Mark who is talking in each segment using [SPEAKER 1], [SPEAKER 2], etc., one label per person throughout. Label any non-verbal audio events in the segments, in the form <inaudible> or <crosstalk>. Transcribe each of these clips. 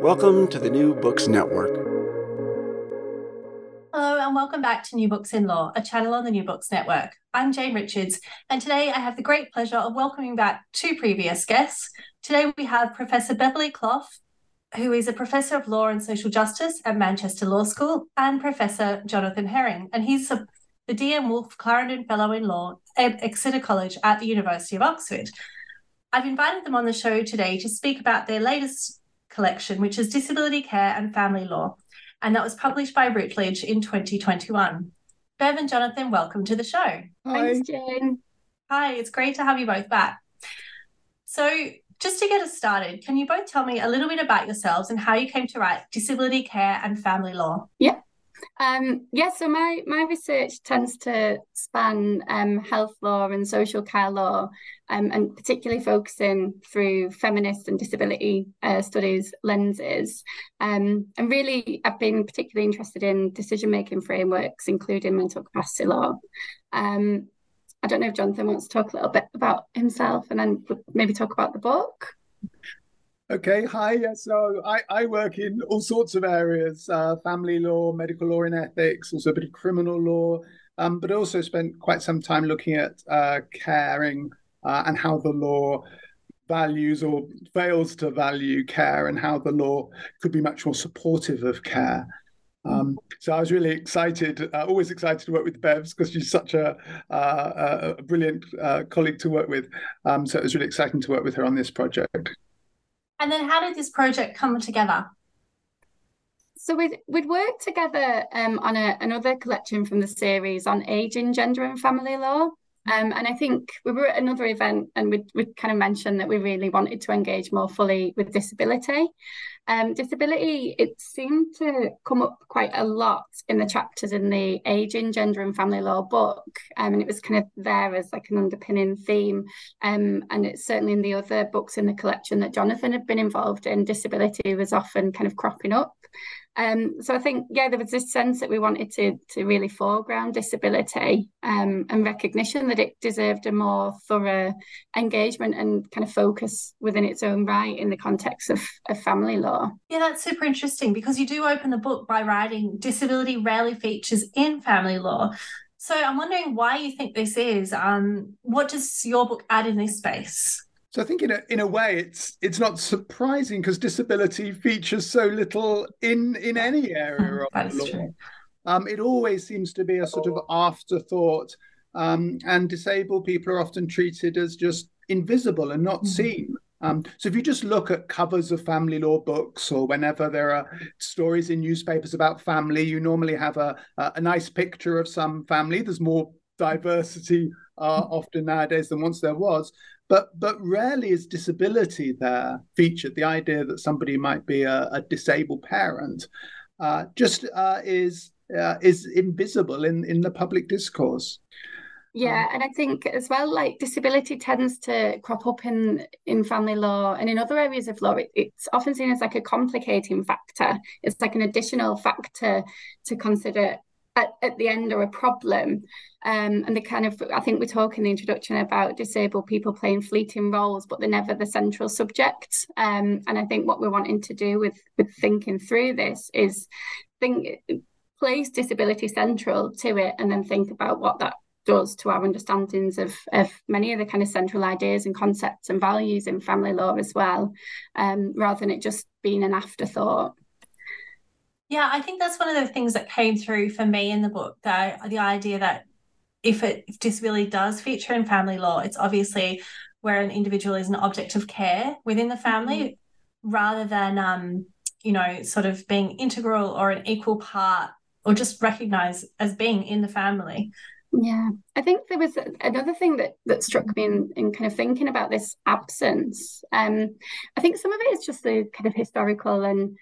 [SPEAKER 1] Welcome to the New Books Network.
[SPEAKER 2] Hello, and welcome back to New Books in Law, a channel on the New Books Network. I'm Jane Richards, and today I have the great pleasure of welcoming back two previous guests. Today we have Professor Beverley Clough, who is a professor of law and social justice at Manchester Law School, and Professor Jonathan Herring, and he's a, the D.M. Wolfe Clarendon Fellow in Law at Exeter College at the University of Oxford. I've invited them on the show today to speak about their latest collection, which is Disability Care and Family Law, and that was published by Routledge in 2021. Bev and Jonathan, welcome to the show.
[SPEAKER 3] Thanks, Jane.
[SPEAKER 2] Hi, it's great to have you both back. So, just to get us started, can you both tell me a little bit about yourselves and how you came to write disability care and family law?
[SPEAKER 3] Yeah. Um, yeah, so my, my research tends to span um, health law and social care law, um, and particularly focusing through feminist and disability uh, studies lenses. Um, and really, I've been particularly interested in decision making frameworks, including mental capacity law. Um, I don't know if Jonathan wants to talk a little bit about himself and then maybe talk about the book.
[SPEAKER 4] Okay, hi. So I, I work in all sorts of areas uh, family law, medical law and ethics, also a bit of criminal law, um, but also spent quite some time looking at uh, caring uh, and how the law values or fails to value care and how the law could be much more supportive of care. Um, so I was really excited, uh, always excited to work with Bevs because she's such a, uh, a brilliant uh, colleague to work with. Um, so it was really exciting to work with her on this project.
[SPEAKER 2] And then how did this project come together?
[SPEAKER 3] So we'd we'd worked together um, on a, another collection from the series on aging, gender, and family law. Um, and I think we were at another event and we we kind of mentioned that we really wanted to engage more fully with disability. Um, disability, it seemed to come up quite a lot in the chapters in the aging, gender, and family law book. Um, and it was kind of there as like an underpinning theme. Um, and it's certainly in the other books in the collection that Jonathan had been involved in, disability was often kind of cropping up. Um, so I think, yeah, there was this sense that we wanted to to really foreground disability um, and recognition that it deserved a more thorough engagement and kind of focus within its own right in the context of, of family law.
[SPEAKER 2] Yeah, that's super interesting because you do open the book by writing disability rarely features in family law. So I'm wondering why you think this is. Um, what does your book add in this space?
[SPEAKER 4] So I think in a in a way it's it's not surprising because disability features so little in in any area <laughs> of the law. Um, it always seems to be a sort of afterthought, um, and disabled people are often treated as just invisible and not mm-hmm. seen. Um, so if you just look at covers of family law books or whenever there are stories in newspapers about family, you normally have a a, a nice picture of some family. There's more diversity uh, often nowadays than once there was but but rarely is disability there featured. The idea that somebody might be a, a disabled parent uh, just uh, is uh, is invisible in in the public discourse.
[SPEAKER 3] Yeah, and I think as well, like disability tends to crop up in in family law and in other areas of law. It, it's often seen as like a complicating factor. It's like an additional factor to consider at, at the end are a problem. Um, and the kind of, I think we talk in the introduction about disabled people playing fleeting roles, but they're never the central subject. Um, and I think what we're wanting to do with with thinking through this is think place disability central to it, and then think about what that does to our understandings of, of many of the kind of central ideas and concepts and values in family law as well, um, rather than it just being an afterthought.
[SPEAKER 2] Yeah, I think that's one of the things that came through for me in the book. The the idea that if it if disability does feature in family law, it's obviously where an individual is an object of care within the family, mm-hmm. rather than um, you know, sort of being integral or an equal part, or just recognized as being in the family.
[SPEAKER 3] Yeah, I think there was another thing that that struck me in, in kind of thinking about this absence. Um, I think some of it is just the kind of historical and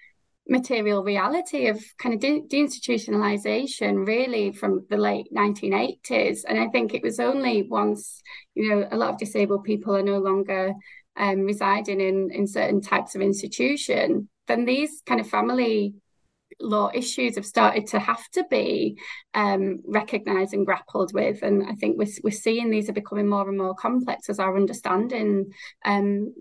[SPEAKER 3] material reality of kind of de- deinstitutionalization really from the late 1980s and i think it was only once you know a lot of disabled people are no longer um, residing in in certain types of institution then these kind of family law issues have started to have to be um, recognised and grappled with. And I think we're, we're seeing these are becoming more and more complex as our understanding, um,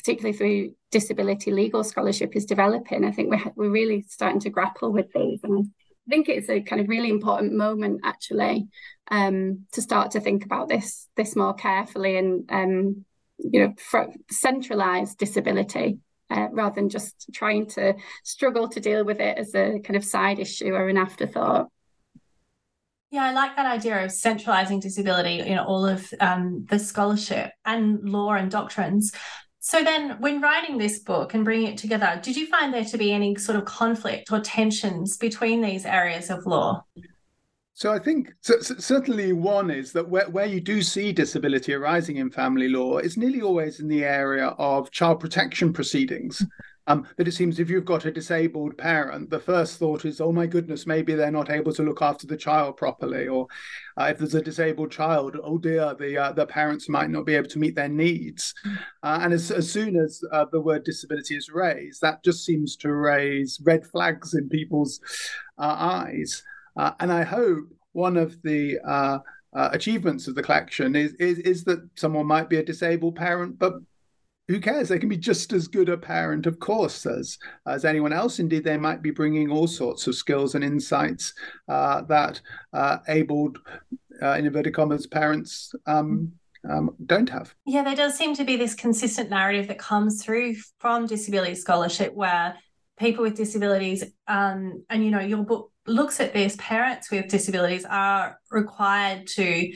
[SPEAKER 3] particularly through disability legal scholarship, is developing. I think we're, we're really starting to grapple with these. And I think it's a kind of really important moment actually um, to start to think about this this more carefully and um, you know centralize disability uh, rather than just trying to struggle to deal with it as a kind of side issue or an afterthought.
[SPEAKER 2] Yeah, I like that idea of centralizing disability in all of um, the scholarship and law and doctrines. So then, when writing this book and bringing it together, did you find there to be any sort of conflict or tensions between these areas of law?
[SPEAKER 4] So I think so, so certainly one is that where, where you do see disability arising in family law, it's nearly always in the area of child protection proceedings. Um, that it seems if you've got a disabled parent, the first thought is, oh my goodness, maybe they're not able to look after the child properly, or uh, if there's a disabled child, oh dear, the uh, the parents might not be able to meet their needs. Uh, and as, as soon as uh, the word disability is raised, that just seems to raise red flags in people's uh, eyes. Uh, and I hope one of the achievements of the collection is, is, is that someone might be a disabled parent, but who cares? They can be just as good a parent, of course, as as anyone else. Indeed, they might be bringing all sorts of skills and insights uh, that uh, abled, uh, in inverted commas, parents um, um, don't have.
[SPEAKER 2] Yeah, there does seem to be this consistent narrative that comes through from disability scholarship where people with disabilities, um, and you know, your book looks at this, parents with disabilities are required to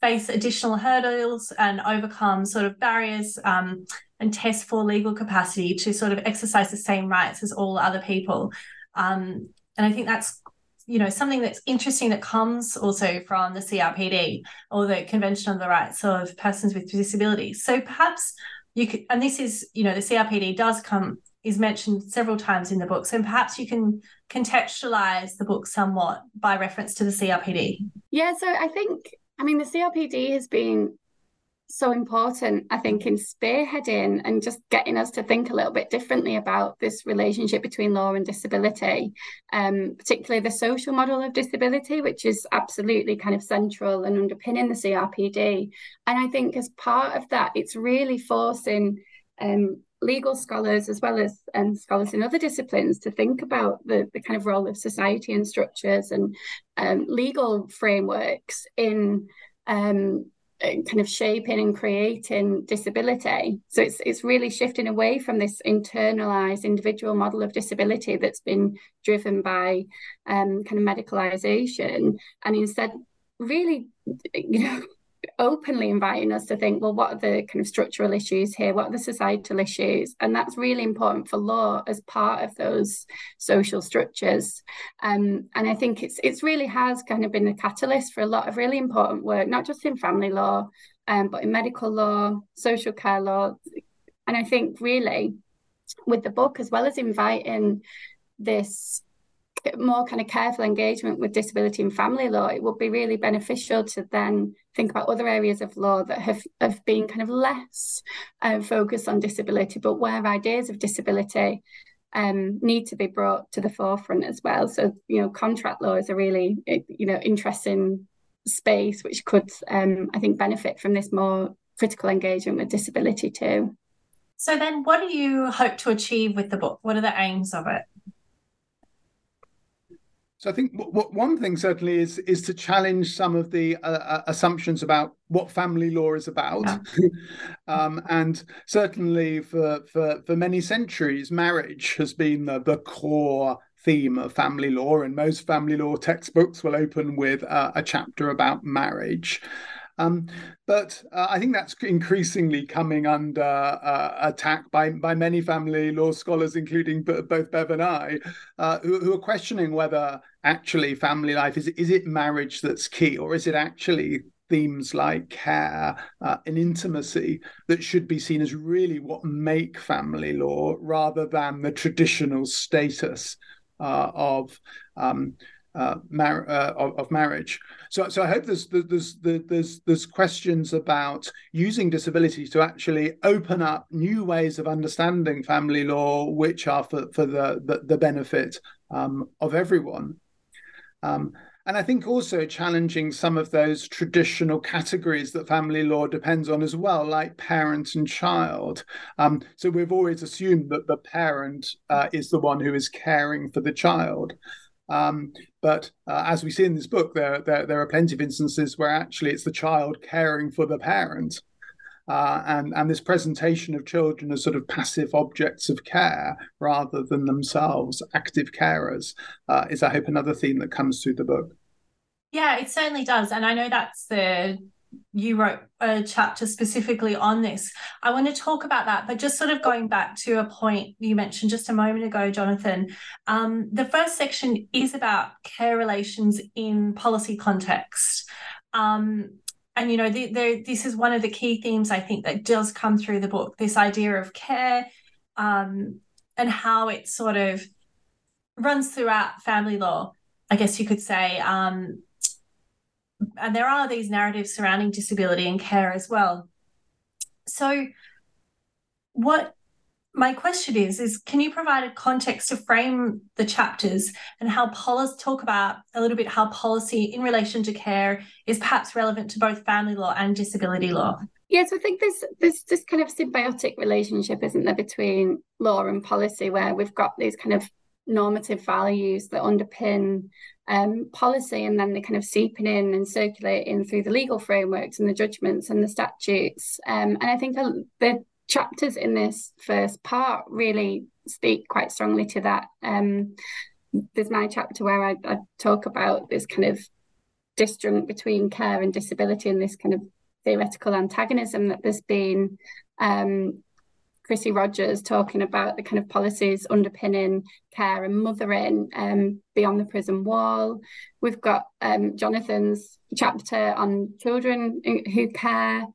[SPEAKER 2] face additional hurdles and overcome sort of barriers um, and test for legal capacity to sort of exercise the same rights as all other people. Um, and I think that's you know something that's interesting that comes also from the CRPD or the Convention on the Rights of Persons with Disabilities. So perhaps you could, and this is you know the CRPD does come is mentioned several times in the book. So perhaps you can contextualize the book somewhat by reference to the CRPD.
[SPEAKER 3] Yeah, so I think, I mean, the CRPD has been so important, I think, in spearheading and just getting us to think a little bit differently about this relationship between law and disability, um, particularly the social model of disability, which is absolutely kind of central and underpinning the CRPD. And I think as part of that, it's really forcing um, legal scholars as well as um, scholars in other disciplines to think about the, the kind of role of society and structures and um, legal frameworks in um, kind of shaping and creating disability. So it's it's really shifting away from this internalized individual model of disability that's been driven by um, kind of medicalization, and instead really, <laughs> you know openly inviting us to think, well, what are the kind of structural issues here? What are the societal issues? And that's really important for law as part of those social structures. Um, and I think it's it's really has kind of been a catalyst for a lot of really important work, not just in family law, um, but in medical law, social care law. And I think really with the book, as well as inviting this more kind of careful engagement with disability and family law, it would be really beneficial to then think about other areas of law that have, have been kind of less uh, focused on disability, but where ideas of disability um, need to be brought to the forefront as well. So, you know, contract law is a really, you know, interesting space which could, um, I think, benefit from this more critical engagement with disability too.
[SPEAKER 2] So then what do you hope to achieve with the book? What are the aims of it?
[SPEAKER 4] So I think what, one thing certainly is is to challenge some of the uh, uh, assumptions about what family law is about, yeah. <laughs> um, and certainly for, for for many centuries, marriage has been the, the core theme of family law, and most family law textbooks will open with uh, a chapter about marriage. Um, but uh, I think that's increasingly coming under uh, attack by by many family law scholars, including b- both Bev and I, uh, who, who, are questioning whether actually family life is is it marriage that's key, or is it actually themes like care uh, and intimacy that should be seen as really what make family law, rather than the traditional status uh, of um, uh, mar- uh, of, of, marriage. So, so I hope there's there's there's there's questions about using disability to actually open up new ways of understanding family law, which are for for the the, the benefit um, of everyone. Um, and I think also challenging some of those traditional categories that family law depends on as well, like parent and child. Um, so we've always assumed that the parent uh, is the one who is caring for the child. Um, but uh, as we see in this book, there, there, there are plenty of instances where actually it's the child caring for the parent. Uh, and and this presentation of children as sort of passive objects of care rather than themselves active carers uh, is, I hope, another theme that comes through the book.
[SPEAKER 2] Yeah, it certainly does, and I know that's the you wrote a chapter specifically on this. I want to talk about that, but just sort of going back to a point you mentioned just a moment ago, Jonathan. Um, the first section is about care relations in policy context. Um, and you know, the, the, this is one of the key themes I think that does come through the book. This idea of care um, and how it sort of runs throughout family law. I guess you could say. Um, and there are these narratives surrounding disability and care as well. So, what my question is is can you provide a context to frame the chapters and how policy talk about a little bit how policy in relation to care is perhaps relevant to both family law and disability law
[SPEAKER 3] yes i think there's there's this kind of symbiotic relationship isn't there between law and policy where we've got these kind of normative values that underpin um, policy and then they're kind of seeping in and circulating through the legal frameworks and the judgments and the statutes. Um, and I think the chapters in this first part really speak quite strongly to that. Um, there's my chapter where I, I, talk about this kind of disjunct between care and disability and this kind of theoretical antagonism that there's been um, Chrissie Rogers talking about the kind of policies underpinning care and mothering um, beyond the prison wall. We've got um, Jonathan's chapter on children who care.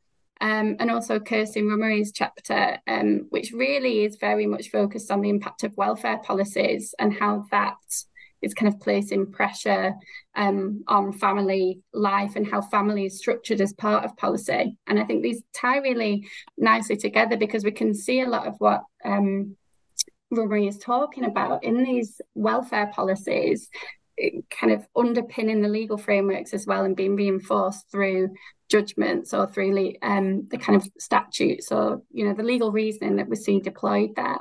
[SPEAKER 3] Um, and also Kirsten Rummery's chapter, um, which really is very much focused on the impact of welfare policies and how that is kind of placing pressure um, on family life and how family is structured as part of policy. And I think these tie really nicely together because we can see a lot of what um, Rummery is talking about in these welfare policies kind of underpinning the legal frameworks as well and being reinforced through judgments or through um, the kind of statutes or you know the legal reasoning that we see deployed there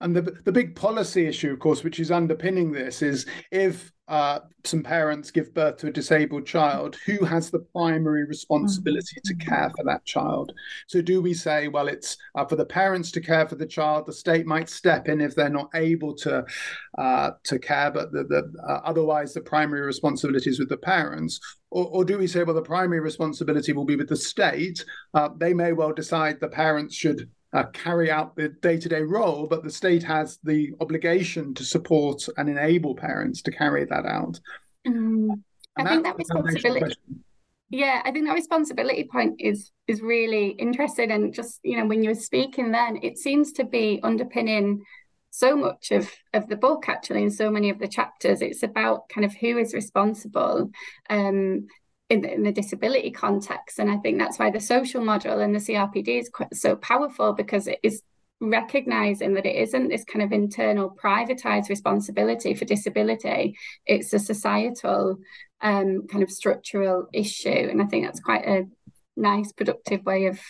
[SPEAKER 4] and the the big policy issue, of course, which is underpinning this, is if uh, some parents give birth to a disabled child, who has the primary responsibility to mm-hmm. care for that child? So, do we say, well, it's uh, for the parents to care for the child? The state might step in if they're not able to uh, to care, but the, the uh, otherwise the primary responsibility is with the parents. Or, or, do we say, well, the primary responsibility will be with the state? Uh, they may well decide the parents should uh, carry out the day to day role, but the state has the obligation to support and enable parents to carry that out.
[SPEAKER 3] Mm. I think that responsibility. Yeah, I think that responsibility point is is really interesting, and just you know when you were speaking, then it seems to be underpinning so much of of the book actually in so many of the chapters it's about kind of who is responsible um in the, in the disability context. And I think that's why the social model and the CRPD is quite so powerful because it is recognizing that it isn't this kind of internal privatized responsibility for disability. It's a societal um, kind of structural issue. And i think that's quite a nice productive way of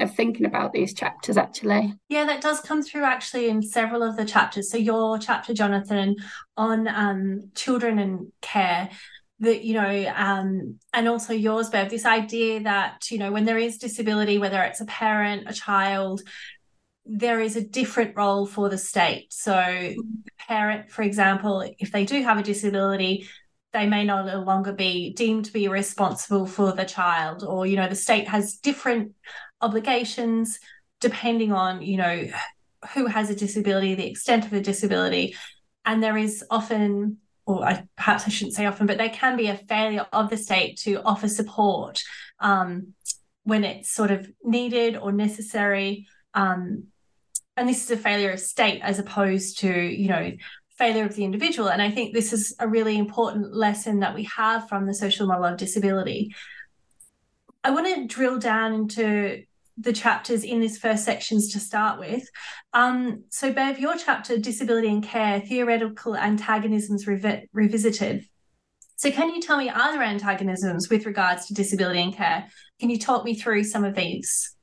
[SPEAKER 3] of thinking about these chapters actually.
[SPEAKER 2] Yeah that does come through actually in several of the chapters. So your chapter jonathan on um, children and care that you know um, and also yours bev this idea that you know when there is disability whether it's a parent a child there is a different role for the state. So parent for example if they do have a disability they may no longer be deemed to be responsible for the child or you know the state has different obligations depending on you know who has a disability the extent of the disability. And there is often or I, perhaps I shouldn't say often, but there can be a failure of the state to offer support um, when it's sort of needed or necessary. Um, and this is a failure of state as opposed to, you know, failure of the individual. And I think this is a really important lesson that we have from the social model of disability. I want to drill down into the chapters in this first sections to start with. Um, so, Bev, your chapter, Disability and Care, Theoretical Antagonisms Revi- Revisited. So, can you tell me, are there antagonisms with regards to disability and care? Can you talk me through some of these?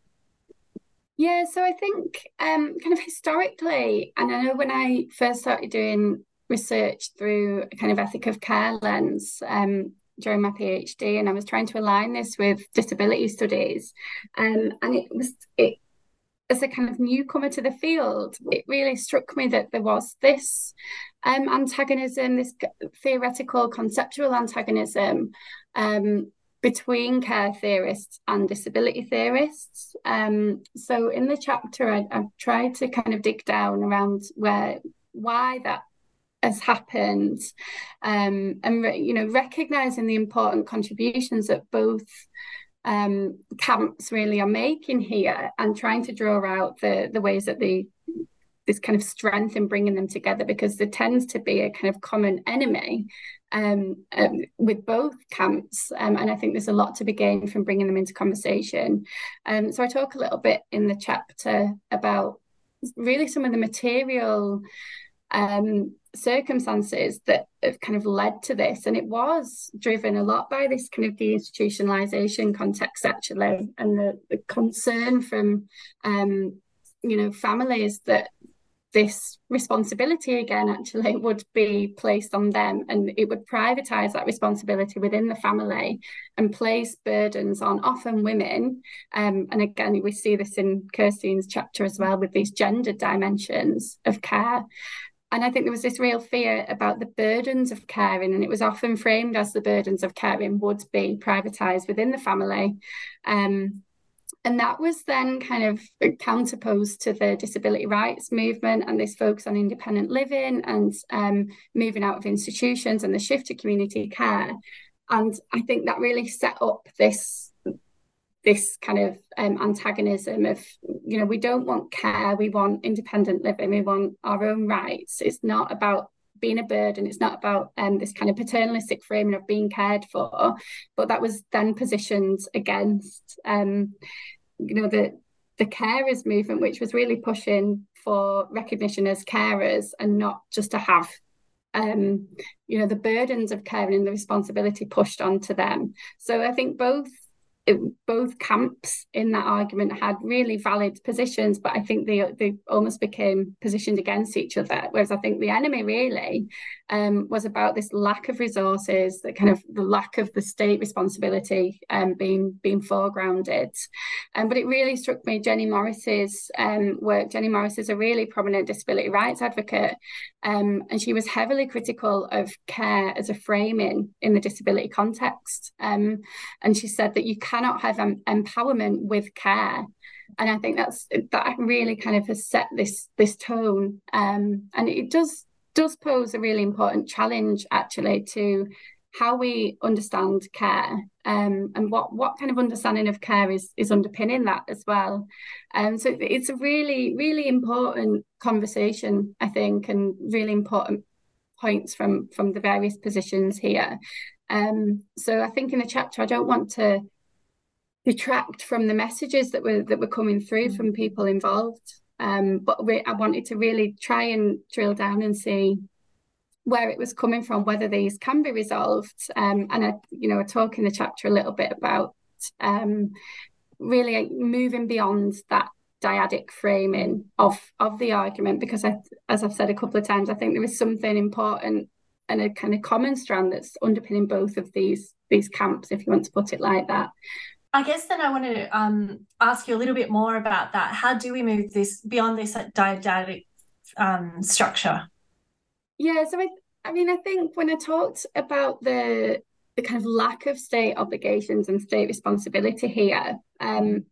[SPEAKER 3] Yeah, so I think um, kind of historically, and I know when I first started doing research through a kind of ethic of care lens, um, during my PhD, and I was trying to align this with disability studies. Um, and it was it as a kind of newcomer to the field, it really struck me that there was this um, antagonism, this theoretical, conceptual antagonism um, between care theorists and disability theorists. Um, so in the chapter, I, I've tried to kind of dig down around where why that has happened um, and you know recognizing the important contributions that both um, camps really are making here and trying to draw out the the ways that the this kind of strength in bringing them together because there tends to be a kind of common enemy um, um, with both camps. Um, and I think there's a lot to be gained from bringing them into conversation. Um, so I talk a little bit in the chapter about really some of the material um, circumstances that have kind of led to this. And it was driven a lot by this kind of deinstitutionalization context, actually, and the, the concern from, um, you know, families that this responsibility again actually <laughs> would be placed on them and it would privatize that responsibility within the family and place burdens on often women um, and again we see this in Kirsten's chapter as well with these gender dimensions of care and I think there was this real fear about the burdens of caring, and it was often framed as the burdens of caring would be privatised within the family. Um, and that was then kind of counterposed to the disability rights movement and this focus on independent living and um, moving out of institutions and the shift to community care. And I think that really set up this this kind of um, antagonism of you know we don't want care we want independent living we want our own rights. It's not about being a burden it's not about um, this kind of paternalistic framing of being cared for but that was then positioned against um, you know the the carers movement which was really pushing for recognition as carers and not just to have um, you know the burdens of caring and the responsibility pushed onto them. So i think both it, both camps in that argument had really valid positions, but I think they they almost became positioned against each other. Whereas I think the enemy really um, was about this lack of resources, the kind of the lack of the state responsibility um, being being foregrounded. Um, but it really struck me Jenny Morris's um, work. Jenny Morris is a really prominent disability rights advocate, um, and she was heavily critical of care as a framing in the disability context. Um, and she said that you cannot have empowerment with care. And I think that's that really kind of has set this this tone. Um, and it does does pose a really important challenge actually to how we understand care um, and what what kind of understanding of care is is underpinning that as well. Um, so it's a really really important conversation, I think, and really important points from from the various positions here. Um, so I think in the chapter, I don't want to detract from the messages that were that were coming through from people involved. Um, but we, I wanted to really try and drill down and see where it was coming from, whether these can be resolved. Um, and I, you know, I talk in the chapter a little bit about um, really moving beyond that dyadic framing of of the argument, because I, as I've said a couple of times, I think there is something important and a kind of common strand that's underpinning both of these these camps, if you want to put it like that.
[SPEAKER 2] I guess then I want to um, ask you a little bit more about that. How do we move this beyond this dyadic um, structure?
[SPEAKER 3] Yeah, so I, I mean, I think when I talked about the the kind of lack of state obligations and state responsibility here, um,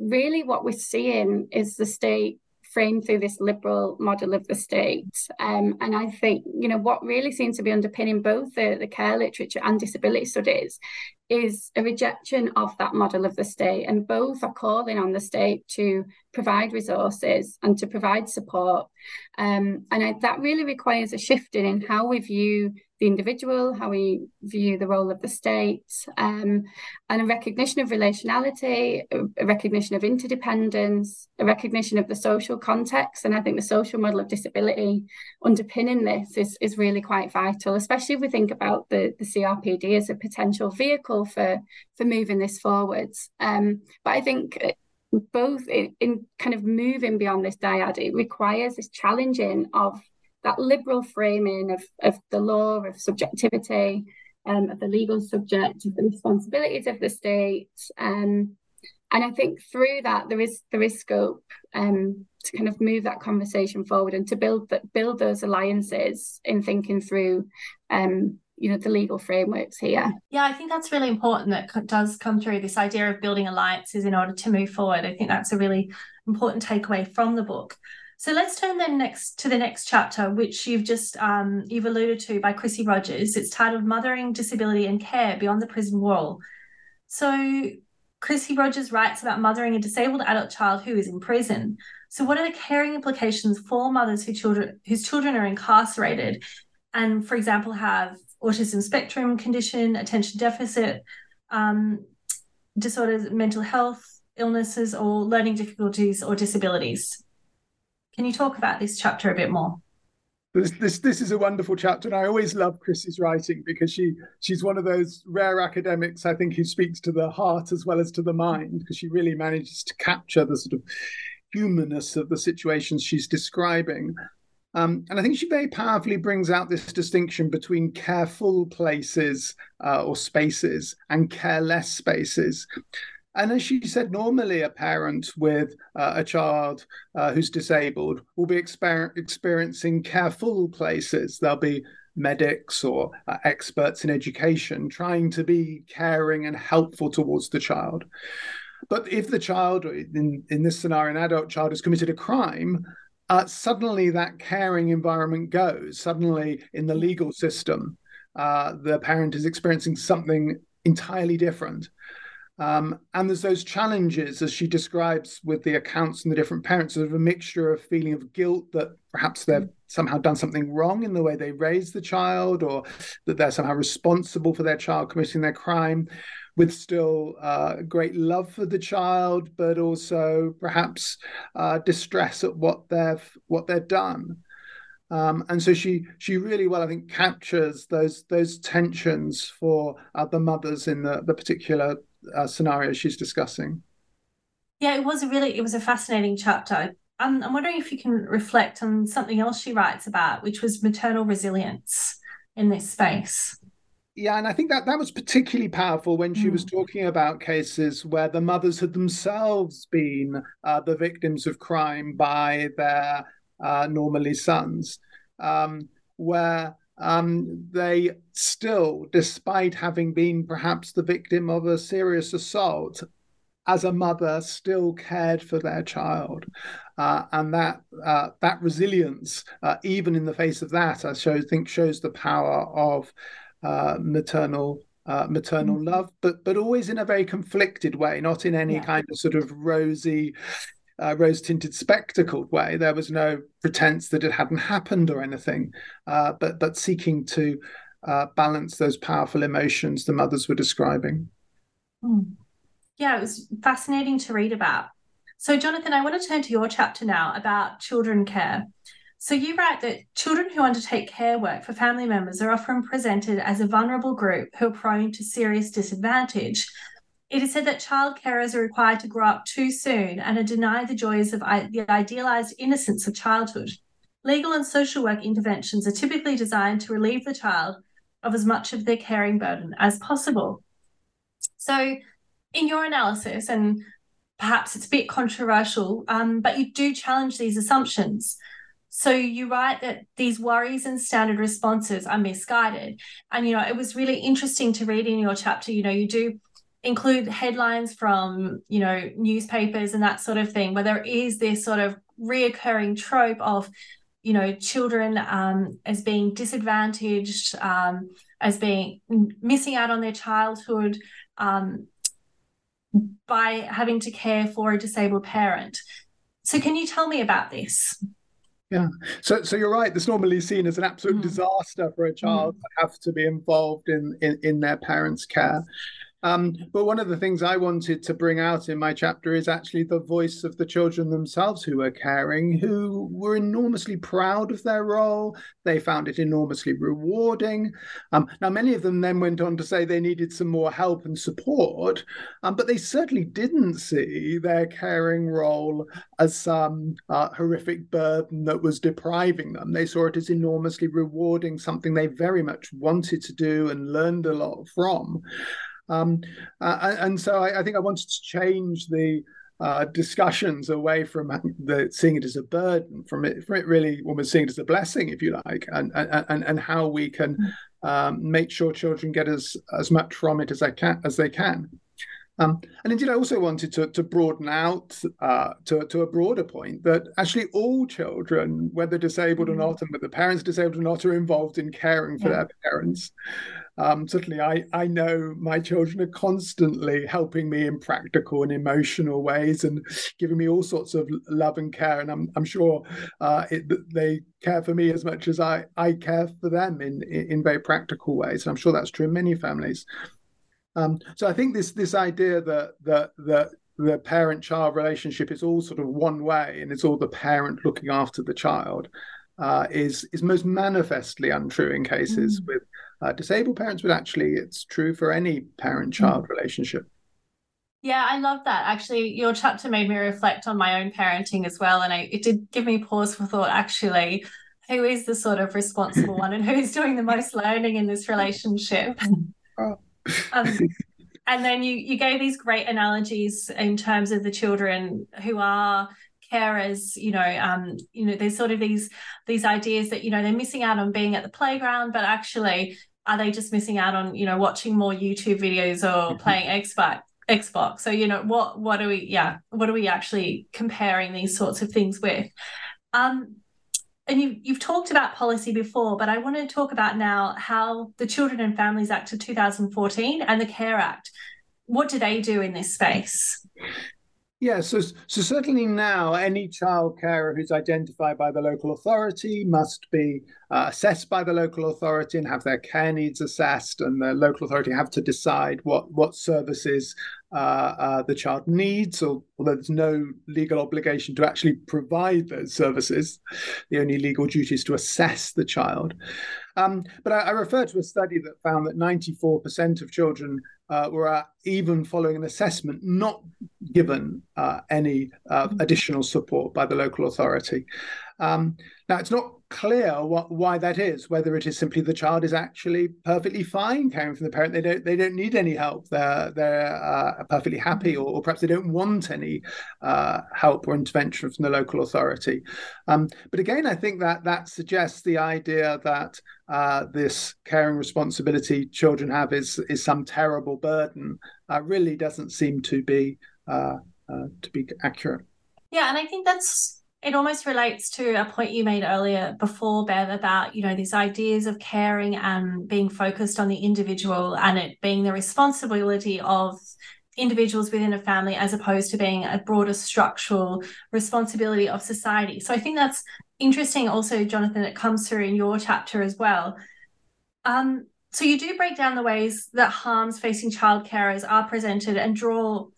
[SPEAKER 3] really what we're seeing is the state framed through this liberal model of the state. Um, and I think, you know, what really seems to be underpinning both the, the care literature and disability studies is a rejection of that model of the state. And both are calling on the state to provide resources and to provide support. Um, and I, that really requires a shifting in how we view the individual, how we view the role of the state, um, and a recognition of relationality, a recognition of interdependence, a recognition of the social context. And I think the social model of disability underpinning this is, is really quite vital, especially if we think about the, the CRPD as a potential vehicle for, for moving this forwards. Um, but I think both in, in kind of moving beyond this dyad, it requires this challenging of that liberal framing of, of the law, of subjectivity, um, of the legal subject, of the responsibilities of the state. Um, and I think through that there is there is scope um, to kind of move that conversation forward and to build that build those alliances in thinking through um, you know the legal frameworks here
[SPEAKER 2] yeah i think that's really important that does come through this idea of building alliances in order to move forward i think that's a really important takeaway from the book so let's turn then next to the next chapter, which you've just um, you've alluded to by Chrissie Rogers. It's titled "Mothering, Disability, and Care Beyond the Prison Wall." So Chrissie Rogers writes about mothering a disabled adult child who is in prison. So, what are the caring implications for mothers who children whose children are incarcerated, and, for example, have autism spectrum condition, attention deficit um, disorders, mental health illnesses, or learning difficulties or disabilities? Can you talk about this chapter a bit more?
[SPEAKER 4] This, this this is a wonderful chapter, and I always love Chrissie's writing because she she's one of those rare academics I think who speaks to the heart as well as to the mind because she really manages to capture the sort of humanness of the situations she's describing. Um, and I think she very powerfully brings out this distinction between careful places uh, or spaces and careless spaces. And as she said, normally a parent with uh, a child uh, who's disabled will be exper- experiencing careful places. There'll be medics or uh, experts in education trying to be caring and helpful towards the child. But if the child, in, in this scenario, an adult child, has committed a crime, uh, suddenly that caring environment goes. Suddenly, in the legal system, uh, the parent is experiencing something entirely different. Um, and there's those challenges, as she describes with the accounts and the different parents, of a mixture of feeling of guilt that perhaps they've somehow done something wrong in the way they raise the child, or that they're somehow responsible for their child committing their crime, with still uh, great love for the child, but also perhaps uh, distress at what they've what they've done. Um, and so she she really well, I think, captures those those tensions for uh, the mothers in the the particular uh, scenario she's discussing.
[SPEAKER 2] Yeah, it was a really it was a fascinating chapter. I'm, I'm wondering if you can reflect on something else she writes about, which was maternal resilience in this space.
[SPEAKER 4] Yeah, and I think that that was particularly powerful when she mm. was talking about cases where the mothers had themselves been uh, the victims of crime by their uh, normally sons, um, where um, they still, despite having been perhaps the victim of a serious assault, as a mother, still cared for their child, uh, and that uh, that resilience, uh, even in the face of that, I show, think shows the power of uh, maternal uh, maternal mm-hmm. love, but but always in a very conflicted way, not in any yeah. kind of sort of rosy uh, rose tinted spectacled way. There was no pretense that it hadn't happened or anything, uh, but but seeking to uh, balance those powerful emotions the mothers were describing.
[SPEAKER 2] Mm. Yeah, it was fascinating to read about. So, Jonathan, I want to turn to your chapter now about children care. So, you write that children who undertake care work for family members are often presented as a vulnerable group who are prone to serious disadvantage it is said that child carers are required to grow up too soon and are denied the joys of the idealized innocence of childhood. Legal and social work interventions are typically designed to relieve the child of as much of their caring burden as possible. So, in your analysis, and perhaps it's a bit controversial, um, but you do challenge these assumptions. so you write that these worries and standard responses are misguided. And, you know, it was really interesting to read in your chapter, you know, you do include headlines from, you know, newspapers and that sort of thing, where there is this sort of reoccurring trope of, you know, children um, as being disadvantaged, um, as being missing out on their childhood um, by having to care for a disabled parent. So, can you tell me about this?
[SPEAKER 4] Yeah. So so you're right. It's normally seen as an absolute mm. disaster for a child mm. to have to be involved in, in, in their parents' care. Um, but one of the things I wanted to bring out in my chapter is actually the voice of the children themselves who were caring, who were enormously proud of their role. They found it enormously rewarding. Um, now, many of them then went on to say they needed some more help and support, um, but they certainly didn't see their caring role as some uh, horrific burden that was depriving them. They saw it as enormously rewarding, something they very much wanted to do and learned a lot from. Um, uh, and so I, I, think I wanted to change the uh, discussions away from <laughs> the seeing it as a burden, from it, from it really almost seeing it as a blessing, if you like, and and and how we can mm. um, make sure children get as as much from it as they can as they can. Um, and indeed, I also wanted to, to broaden out uh, to, to a broader point that actually all children, whether disabled or mm. not, and whether parents disabled or not, are involved in caring for yeah. their parents. Um, certainly, I, I know my children are constantly helping me in practical and emotional ways and giving me all sorts of love and care. And I'm, I'm sure uh, it, they care for me as much as I, I care for them in, in, very practical ways. And I'm sure that's true in many families. Um, so I think this this idea that that that the parent-child relationship is all sort of one way and it's all the parent looking after the child uh, is is most manifestly untrue in cases mm. with uh, disabled parents, but actually it's true for any parent-child mm. relationship.
[SPEAKER 2] Yeah, I love that. Actually, your chapter made me reflect on my own parenting as well, and I, it did give me pause for thought. Actually, who is the sort of responsible one, and who's doing the most learning in this relationship? Oh. Um, <laughs> and then you you gave these great analogies in terms of the children who are carers you know um you know there's sort of these these ideas that you know they're missing out on being at the playground but actually are they just missing out on you know watching more youtube videos or mm-hmm. playing xbox xbox so you know what what are we yeah what are we actually comparing these sorts of things with um and you, you've talked about policy before, but I want to talk about now how the Children and Families Act of 2014 and the CARE Act, what do they do in this space?
[SPEAKER 4] Yeah, so, so certainly now any child carer who's identified by the local authority must be uh, assessed by the local authority and have their care needs assessed, and the local authority have to decide what what services uh, uh, the child needs, although there's no legal obligation to actually provide those services. The only legal duty is to assess the child. Um, but I, I refer to a study that found that 94% of children uh, were uh, even following an assessment not given uh, any uh, additional support by the local authority. Um, now, it's not clear what, why that is. Whether it is simply the child is actually perfectly fine caring for the parent, they don't they don't need any help. They're they're uh, perfectly happy, or, or, perhaps they don't want any uh, help or intervention from the local authority. Um, but again, I think that that suggests the idea that uh, this caring responsibility children have is is some terrible burden. Uh, really doesn't seem to be uh, uh, to be accurate.
[SPEAKER 2] Yeah, and I think that's it almost relates to a point you made earlier before, Bev, about you know these ideas of caring and being focused on the individual and it being the responsibility of individuals within a family as opposed to being a broader structural responsibility of society. So I think that's interesting also, Jonathan, it comes through in your chapter as well. Um, so you do break down the ways that harms facing child carers are presented and draw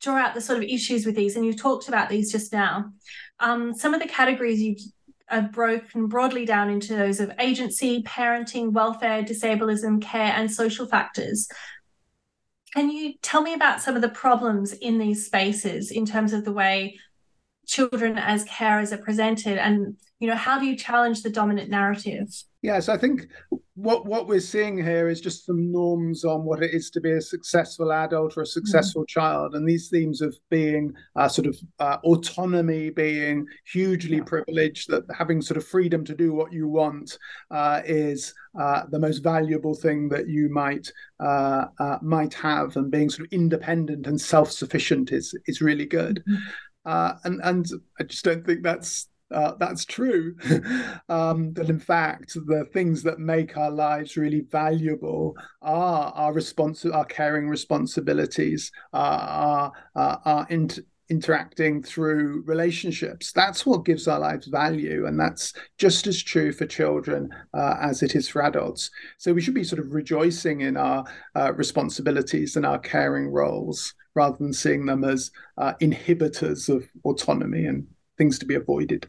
[SPEAKER 2] draw out the sort of issues with these, and you talked about these just now. Um, some of the categories you have broken broadly down into those of agency, parenting, welfare, disableism, care, and social factors. Can you tell me about some of the problems in these spaces in terms of the way children as carers are presented and you know how do you challenge the dominant narrative
[SPEAKER 4] yes i think what what we're seeing here is just some norms on what it is to be a successful adult or a successful mm. child, and these themes of being uh, sort of uh, autonomy, being hugely privileged, that having sort of freedom to do what you want uh, is uh, the most valuable thing that you might uh, uh, might have, and being sort of independent and self sufficient is is really good. Mm. and and I just don't think that's uh, that's true. <laughs> um, that in fact, the things that make our lives really valuable are our respons- our caring responsibilities, uh, our, our interacting through relationships. That's what gives our lives value, and that's just as true for children uh, as it is for adults. So we should be sort of rejoicing in our uh, responsibilities and our caring roles rather than seeing them as uh, inhibitors of autonomy and things to be avoided.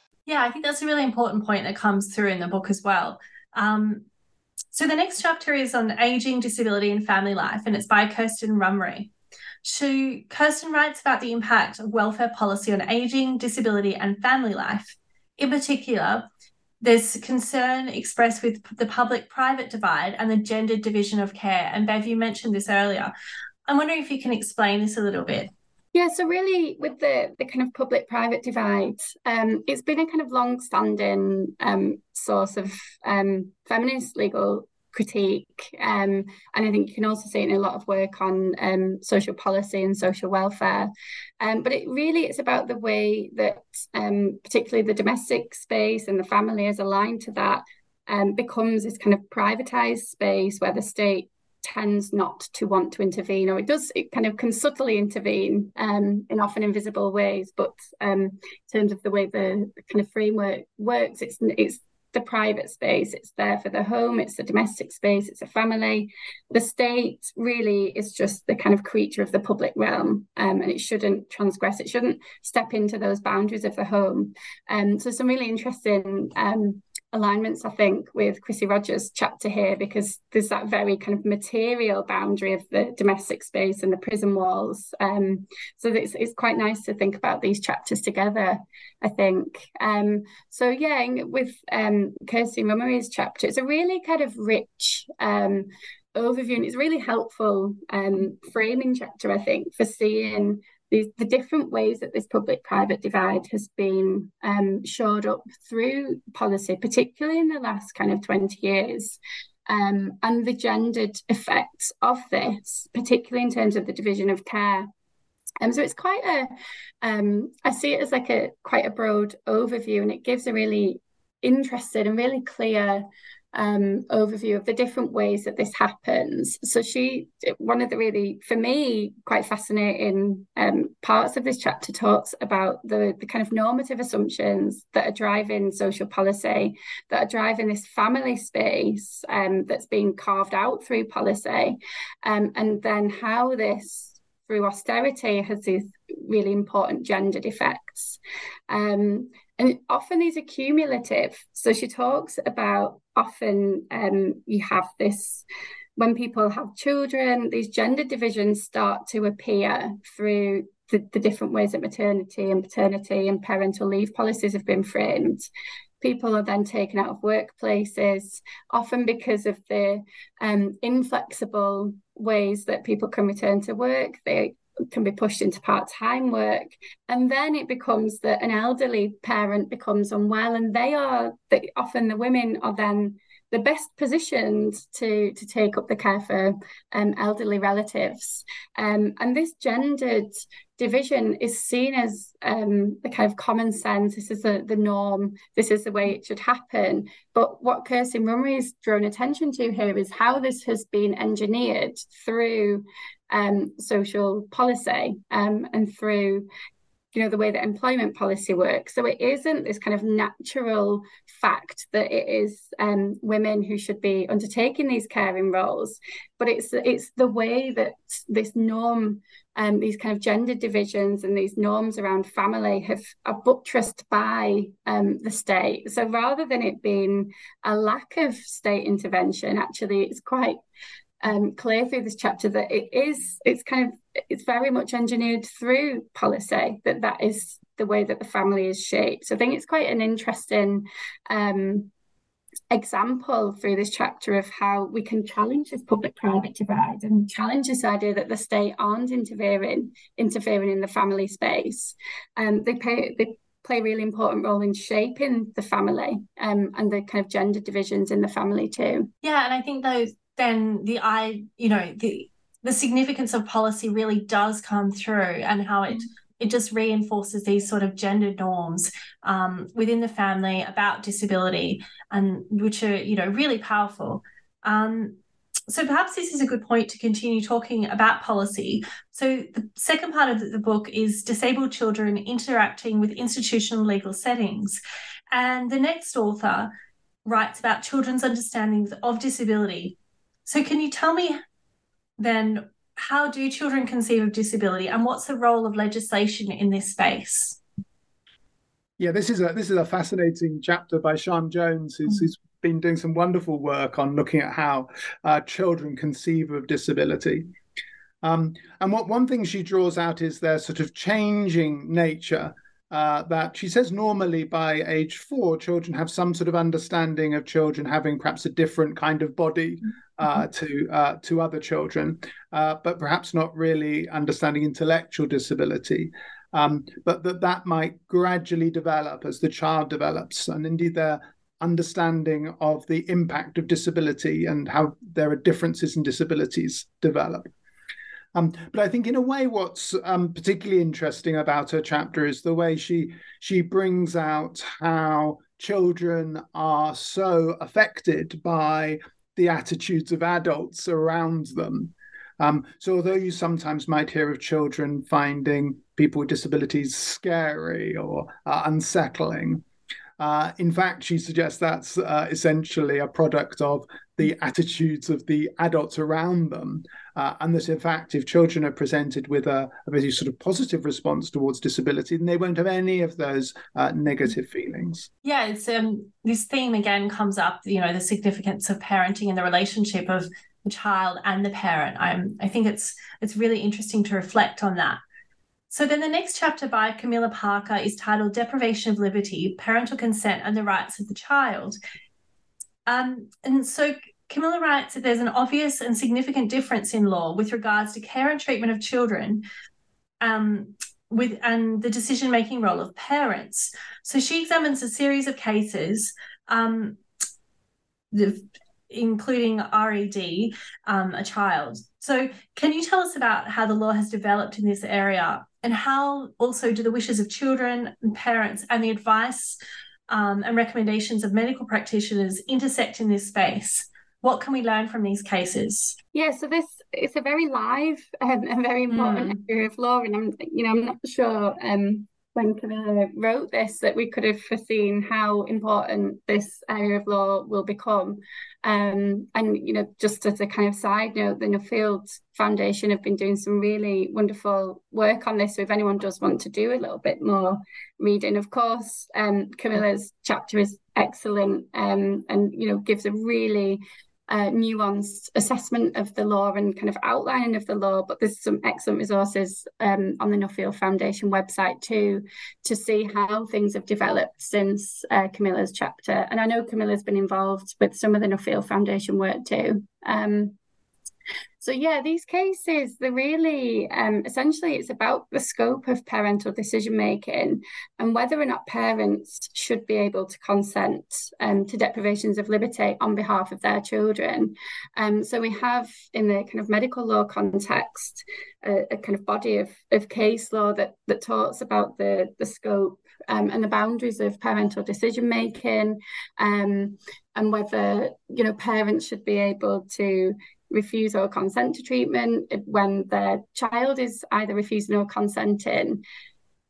[SPEAKER 2] Yeah, I think that's a really important point that comes through in the book as well. Um, so the next chapter is on aging, disability, and family life, and it's by Kirsten Rummery. She, Kirsten writes about the impact of welfare policy on aging, disability, and family life. In particular, there's concern expressed with the public private divide and the gendered division of care. And Bev, you mentioned this earlier. I'm wondering if you can explain this a little bit.
[SPEAKER 3] Yeah, so really with the the kind of public private divide, um, it's been a kind of long standing um, source of um, feminist legal critique. Um, and I think you can also see it in a lot of work on um, social policy and social welfare. Um, but it really it's about the way that particularly the domestic space and the family is aligned to that um, becomes this kind of privatized space where the state tends not to want to intervene, or it does, it kind of can subtly intervene um, in often invisible ways. But um, in terms of the way the, kind of framework works, it's it's the private space. It's there for the home. It's a domestic space. It's a family. The state really is just the kind of creature of the public realm, um, and it shouldn't transgress. It shouldn't step into those boundaries of the home. Um, so some really interesting um, alignments, I think, with Chrissie Rogers' chapter here, because there's that very kind of material boundary of the domestic space and the prison walls. Um, so it's, it's quite nice to think about these chapters together, I think. Um, so, yeah, with um, Kirsty Rummery's chapter, it's a really kind of rich um, overview and it's really helpful um, framing chapter, I think, for seeing the, the different ways that this public private divide has been um, up through policy, particularly in the last kind of 20 years. Um, and the gendered effects of this, particularly in terms of the division of care. Um, so it's quite a, um, I see it as like a quite a broad overview, and it gives a really interested and really clear um, overview of the different ways that this happens. So she, one of the really, for me, quite fascinating um, parts of this chapter talks about the the kind of normative assumptions that are driving social policy, that are driving this family space um, that's being carved out through policy, um, and then how this through austerity has these really important gendered effects. Um, and often these are cumulative. So she talks about often um, you have this when people have children, these gender divisions start to appear through the, the different ways that maternity and paternity and parental leave policies have been framed people are then taken out of workplaces, often because of the um, inflexible ways that people can return to work. They can be pushed into part-time work. And then it becomes that an elderly parent becomes unwell and they are the, often the women are then the best positioned to to take up the care for um, elderly relatives. Um, and this gendered division is seen as um, the kind of common sense. This is the, the norm. This is the way it should happen. But what Kirsten has drawn attention to here is how this has been engineered through um, social policy um, and through you know the way that employment policy works. So it isn't this kind of natural fact that it is um, women who should be undertaking these caring roles but it's it's the way that this norm um, these kind of gender divisions and these norms around family have are buttressed by um, the state. So rather than it being a lack of state intervention actually it's quite um, clear through this chapter that it is it's kind of it's very much engineered through policy that that is the way that the family is shaped. So I think it's quite an interesting um, example through this chapter of how we can challenge this public-private divide and challenge this idea that the state aren't interfering interfering in the family space. Um, they pay they play a really important role in shaping the family um, and the kind of gender divisions in the family too.
[SPEAKER 2] Yeah, and I think those then the I, you know, the the significance of policy really does come through and how it it just reinforces these sort of gender norms um, within the family about disability and which are you know really powerful. Um, so perhaps this is a good point to continue talking about policy. So the second part of the book is disabled children interacting with institutional legal settings. And the next author writes about children's understandings of disability so, can you tell me then how do children conceive of disability and what's the role of legislation in this space?
[SPEAKER 4] Yeah, this is a this is a fascinating chapter by Sian Jones, who's, mm. who's been doing some wonderful work on looking at how uh, children conceive of disability. Um, and what one thing she draws out is their sort of changing nature uh, that she says normally by age four, children have some sort of understanding of children having perhaps a different kind of body uh, mm-hmm. to uh, to other children, uh, but perhaps not really understanding intellectual disability. Um, but that that might gradually develop as the child develops, and indeed their understanding of the impact of disability and how there are differences in disabilities develop. Um, but I think, in a way, what's um, particularly interesting about her chapter is the way she she brings out how children are so affected by the attitudes of adults around them. Um, so, although you sometimes might hear of children finding people with disabilities scary or uh, unsettling, uh, in fact, she suggests that's uh, essentially a product of the attitudes of the adults around them. Uh, and that, in fact, if children are presented with a, a, very sort of positive response towards disability, then they won't have any of those uh, negative feelings.
[SPEAKER 2] Yeah, it's um, this theme again comes up, you know, the significance of parenting and the relationship of the child and the parent. I'm, I think it's it's really interesting to reflect on that. So then the next chapter by Camilla Parker is titled Deprivation of Liberty, Parental Consent and the Rights of the Child. Um, and so Camilla writes that there's an obvious and significant difference in law with regards to care and treatment of children um, with and the decision-making role of parents. So she examines a series of cases um, the, including Re D, um, a child. So, can you tell us about how the law has developed in this area and how also do the wishes of children and parents and the advice um, and recommendations of medical practitioners intersect in this space? What can we learn from these cases?
[SPEAKER 3] Yeah, so this it's a very live um, and very important mm. area of law, and I'm you know I'm not sure um, when Camilla wrote this that we could have foreseen how important this area of law will become. Um, and you know, just as a kind of side note, the Nuffield Foundation have been doing some really wonderful work on this. So if anyone does want to do a little bit more reading, of course, um, Camilla's chapter is excellent um, and you know gives a really uh, nuanced assessment of the law and kind of outlining of the law. But there's some excellent resources um, on the Nuffield Foundation website too to see how things have developed since uh, Camilla's chapter. And I know Camilla's been involved with some of the Nuffield Foundation work too. Um, so yeah, these cases, they're really um, essentially it's about the scope of parental decision making and whether or not parents should be able to consent um, to deprivations of liberty on behalf of their children. Um, so we have in the kind of medical law context a, a kind of body of, of case law that that talks about the the scope um, and the boundaries of parental decision making um, and whether you know parents should be able to refuse or consent to treatment when their child is either refusing or consenting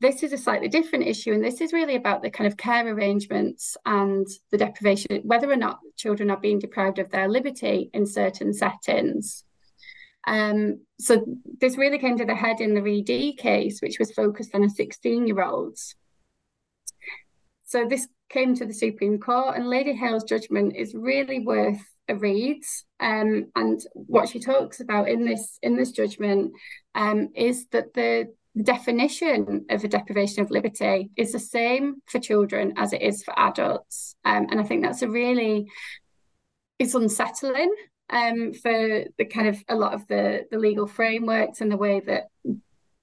[SPEAKER 3] this is a slightly different issue, and this is really about the kind of care arrangements and the deprivation, whether or not children are being deprived of their liberty in certain settings. Um, so this really came to the head in the Re D case, which was focused on a 16 year old. So this came to the Supreme Court, and Lady Hale's judgment is really worth a read. Um, and what she talks about in this in this judgment um, is that the definition of a deprivation of liberty is the same for children as it is for adults. Um, and I think that's a really it's unsettling um, for the kind of a lot of the the legal frameworks and the way that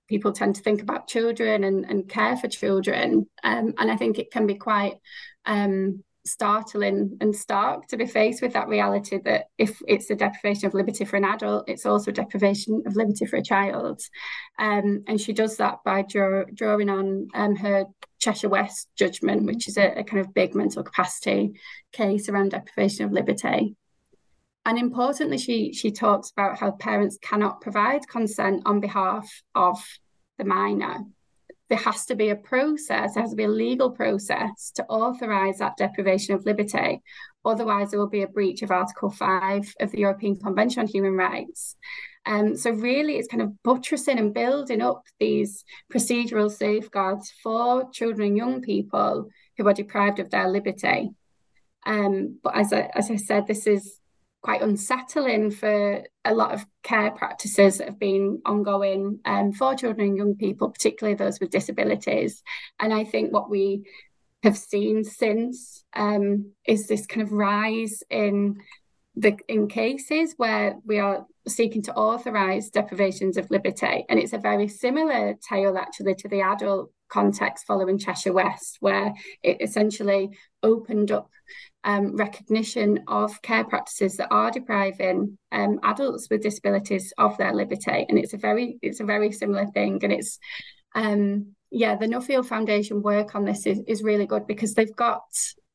[SPEAKER 3] people tend to think about children and, and care for children. Um, and I think it can be quite um, startling and stark to be faced with that reality that if it's a deprivation of liberty for an adult, it's also a deprivation of liberty for a child. Um, and she does that by draw, drawing on um, her Cheshire West judgment, which is a, a, kind of big mental capacity case around deprivation of liberty. And importantly, she she talks about how parents cannot provide consent on behalf of the minor. There has to be a process, there has to be a legal process to authorise that deprivation of liberty. Otherwise, there will be a breach of Article 5 of the European Convention on Human Rights. Um, so, really, it's kind of buttressing and building up these procedural safeguards for children and young people who are deprived of their liberty. Um, but as I, as I said, this is quite unsettling for a lot of care practices that have been ongoing um, for children and young people, particularly those with disabilities. And I think what we have seen since um, is this kind of rise in the in cases where we are seeking to authorise deprivations of liberty, and it's a very similar tale actually to the adult context following Cheshire West, where it essentially opened up um, recognition of care practices that are depriving um, adults with disabilities of their liberty, and it's a very it's a very similar thing, and it's um, yeah the Nuffield Foundation work on this is, is really good because they've got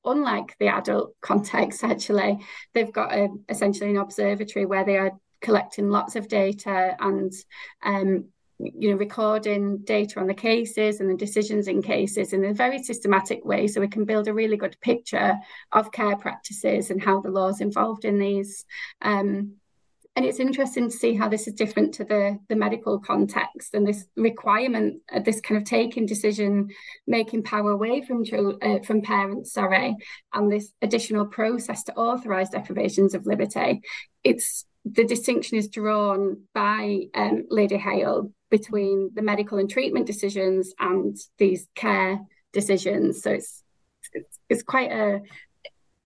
[SPEAKER 3] unlike the adult context actually they've got a, essentially an observatory where they are collecting lots of data and um, you know recording data on the cases and the decisions in cases in a very systematic way so we can build a really good picture of care practices and how the laws involved in these. Um, and it's interesting to see how this is different to the the medical context and this requirement uh, this kind of taking decision making power away from uh, from parents sorry and this additional process to authorize deprivations of liberty. It's the distinction is drawn by um, Lady Hale between the medical and treatment decisions and these care decisions. So it's it's, quite a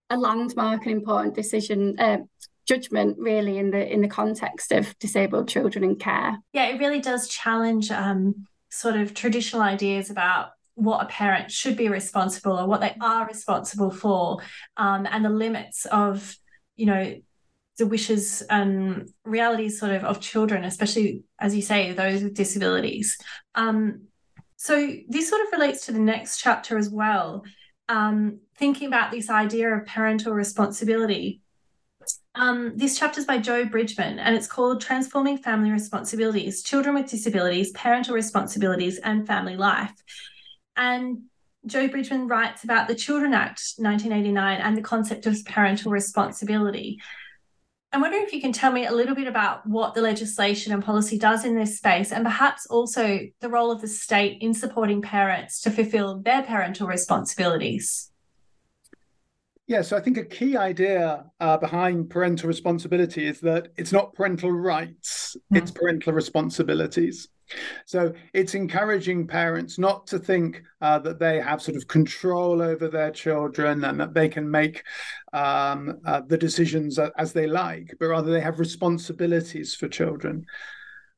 [SPEAKER 3] a landmark and important decision uh, judgment really in the in the context of disabled children and care.
[SPEAKER 2] Yeah, it really does challenge um, sort of traditional ideas about what a parent should be responsible or what they are responsible for um, and the limits of you know the wishes and realities sort of of children, especially as you say, those with disabilities. Um, so this sort of relates to the next chapter as well. Um, thinking about this idea of parental responsibility. Um, this chapter is by Jo Bridgeman and it's called Transforming Family Responsibilities Children with Disabilities, Parental Responsibilities, and Family Life. And Jo Bridgeman writes about the Children Act 1989 and the concept of parental responsibility. I'm wondering if you can tell me a little bit about what the legislation and policy does in this space, and perhaps also the role of the state in supporting parents to fulfill their parental responsibilities.
[SPEAKER 4] Yeah, so I think a key idea uh, behind parental responsibility is that it's not parental rights, mm. it's parental responsibilities. So it's encouraging parents not to think uh, that they have sort of control over their children and that they can make um, uh, the decisions as they like, but rather they have responsibilities for children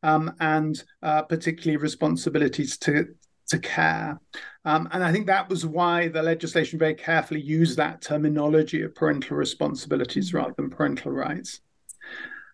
[SPEAKER 4] um, and uh, particularly responsibilities to to care. Um, and I think that was why the legislation very carefully used that terminology of parental responsibilities rather than parental rights.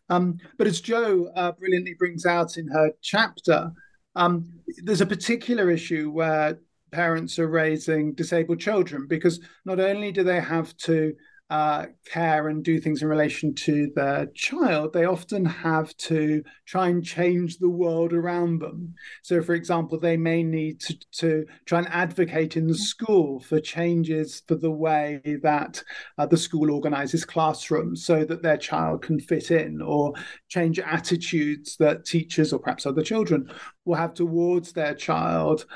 [SPEAKER 4] Um, but as Jo uh, brilliantly brings out in her chapter, um, there's a particular issue where parents are raising disabled children because not only do they have to uh, care and do things in relation to their child, they often have to try and change the world around them. So, for example, they may need to, to try and advocate in the school for changes for the way that uh, the school organizes classrooms so that their child can fit in, or change attitudes that teachers or perhaps other children will have towards their child.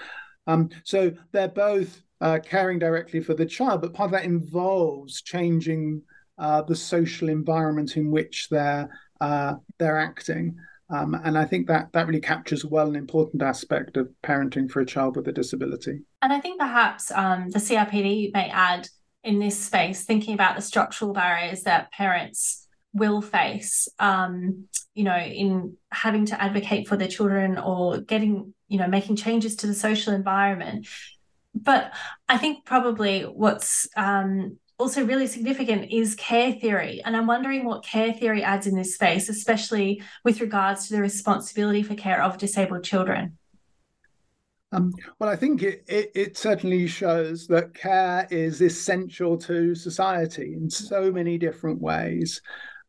[SPEAKER 4] Um, so they're both uh, caring directly for the child, but part of that involves changing uh, the social environment in which they're uh, they're acting. Um, and I think that that really captures well an important aspect of parenting for a child with a disability.
[SPEAKER 2] And I think perhaps um, the CRPD may add in this space, thinking about the structural barriers that parents will face, um, you know, in having to advocate for their children or getting, you know, making changes to the social environment but I think probably what's um, also really significant is care theory. And I'm wondering what care theory adds in this space, especially with regards to the responsibility for care of disabled children.
[SPEAKER 4] Um, well, I think it, it, it, certainly shows that care is essential to society in so many different ways.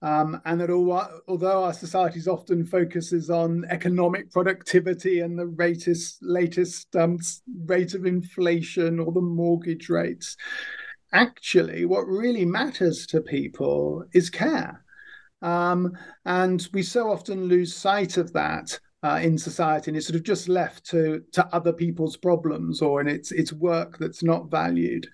[SPEAKER 4] Um, and that although our societies often focuses on economic productivity and the latest latest um, rate of inflation or the mortgage rates, actually, what really matters to people is care. Um, and we so often lose sight of that uh, in society, and it's sort of just left to to other people's problems, or in its its work that's not valued.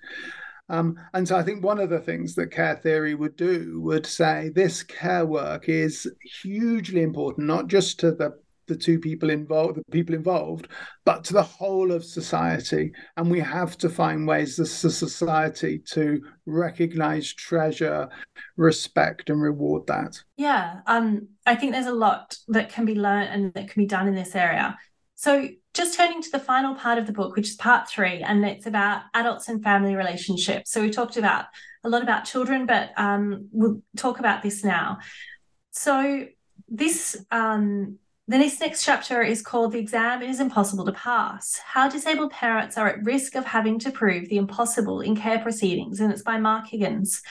[SPEAKER 4] Um, and so I think one of the things that care theory would do would say this care work is hugely important, not just to the the two people involved, the people involved, but to the whole of society. And we have to find ways as a society to recognize, treasure, respect, and reward that.
[SPEAKER 2] Yeah, um, I think there's a lot that can be learned and that can be done in this area. So, just turning to the final part of the book, which is part three, and it's about adults and family relationships. So, we talked about a lot about children, but um, we'll talk about this now. So, this um, the next next chapter is called "The Exam Is Impossible to Pass: How Disabled Parents Are at Risk of Having to Prove the Impossible in Care Proceedings," and it's by Mark Higgins.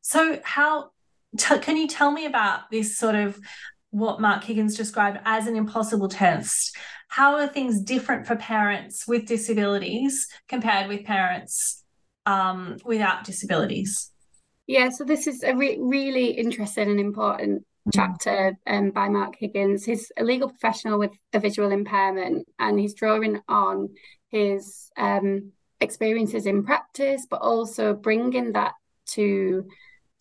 [SPEAKER 2] So, how t- can you tell me about this sort of what Mark Higgins described as an impossible test. How are things different for parents with disabilities compared with parents um, without disabilities?
[SPEAKER 3] Yeah, so this is a re- really interesting and important chapter um, by Mark Higgins. He's a legal professional with a visual impairment, and he's drawing on his um, experiences in practice, but also bringing that to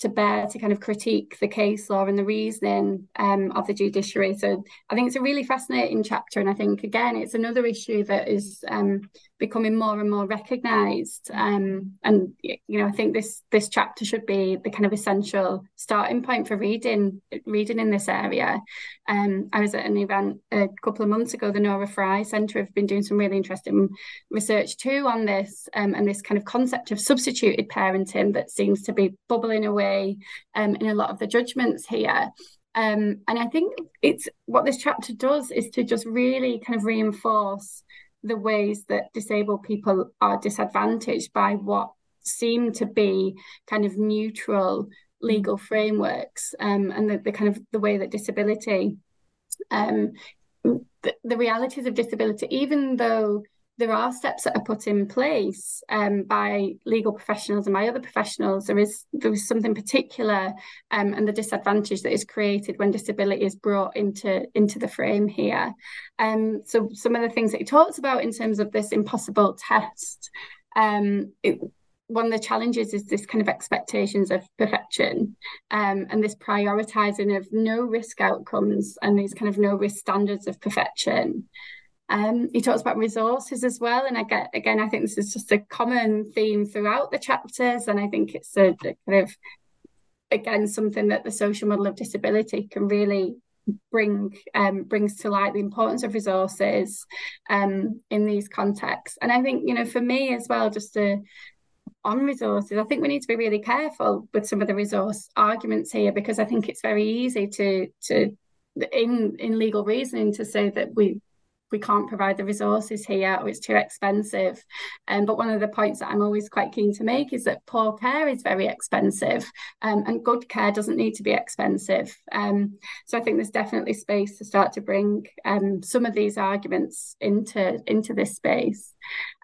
[SPEAKER 3] to bear to kind of critique the case law and the reasoning um, of the judiciary. So I think it's a really fascinating chapter, and I think again it's another issue that is um, becoming more and more recognised. Um, and you know, I think this this chapter should be the kind of essential starting point for reading reading in this area. Um, I was at an event a couple of months ago. The Norah Fry Centre have been doing some really interesting research too on this um, and this kind of concept of substituted parenting that seems to be bubbling away um, in a lot of the judgments here. Um, and I think it's what this chapter does is to just really kind of reinforce the ways that disabled people are disadvantaged by what seem to be kind of neutral legal frameworks um, and the, the kind of the way that disability um, the, the realities of disability even though there are steps that are put in place um, by legal professionals and by other professionals. There is there is something particular um, and the disadvantage that is created when disability is brought into into the frame here. Um, so some of the things that he talks about in terms of this impossible test. Um, it, one of the challenges is this kind of expectations of perfection um, and this prioritizing of no risk outcomes and these kind of no risk standards of perfection. Um, he talks about resources as well, and I get again, I think this is just a common theme throughout the chapters, and I think it's a, a kind of again something that the social model of disability can really bring um, brings to light the importance of resources um, in these contexts. And I think you know, for me as well, just to on resources, I think we need to be really careful with some of the resource arguments here because I think it's very easy to to in in legal reasoning to say that we we can't provide the resources here or it's too expensive. Um, but one of the points that I'm always quite keen to make is that poor care is very expensive um, and good care doesn't need to be expensive. Um, so I think there's definitely space to start to bring um, some of these arguments into, into this space.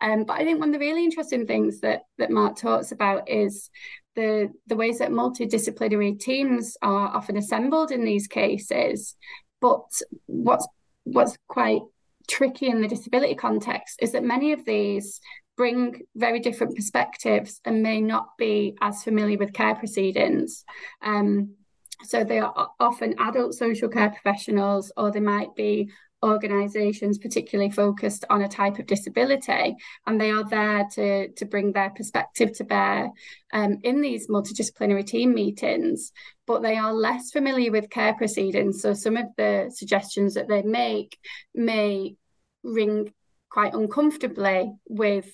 [SPEAKER 3] Um, but I think one of the really interesting things that, that Mark talks about is the, the ways that multidisciplinary teams are often assembled in these cases. But what's what's quite tricky in the disability context is that many of these bring very different perspectives and may not be as familiar with care proceedings. Um, so they are often adult social care professionals, or they might be organisations particularly focused on a type of disability, and they are there to to bring their perspective to bear um, in these multidisciplinary team meetings. But they are less familiar with care proceedings, so some of the suggestions that they make may ring quite uncomfortably with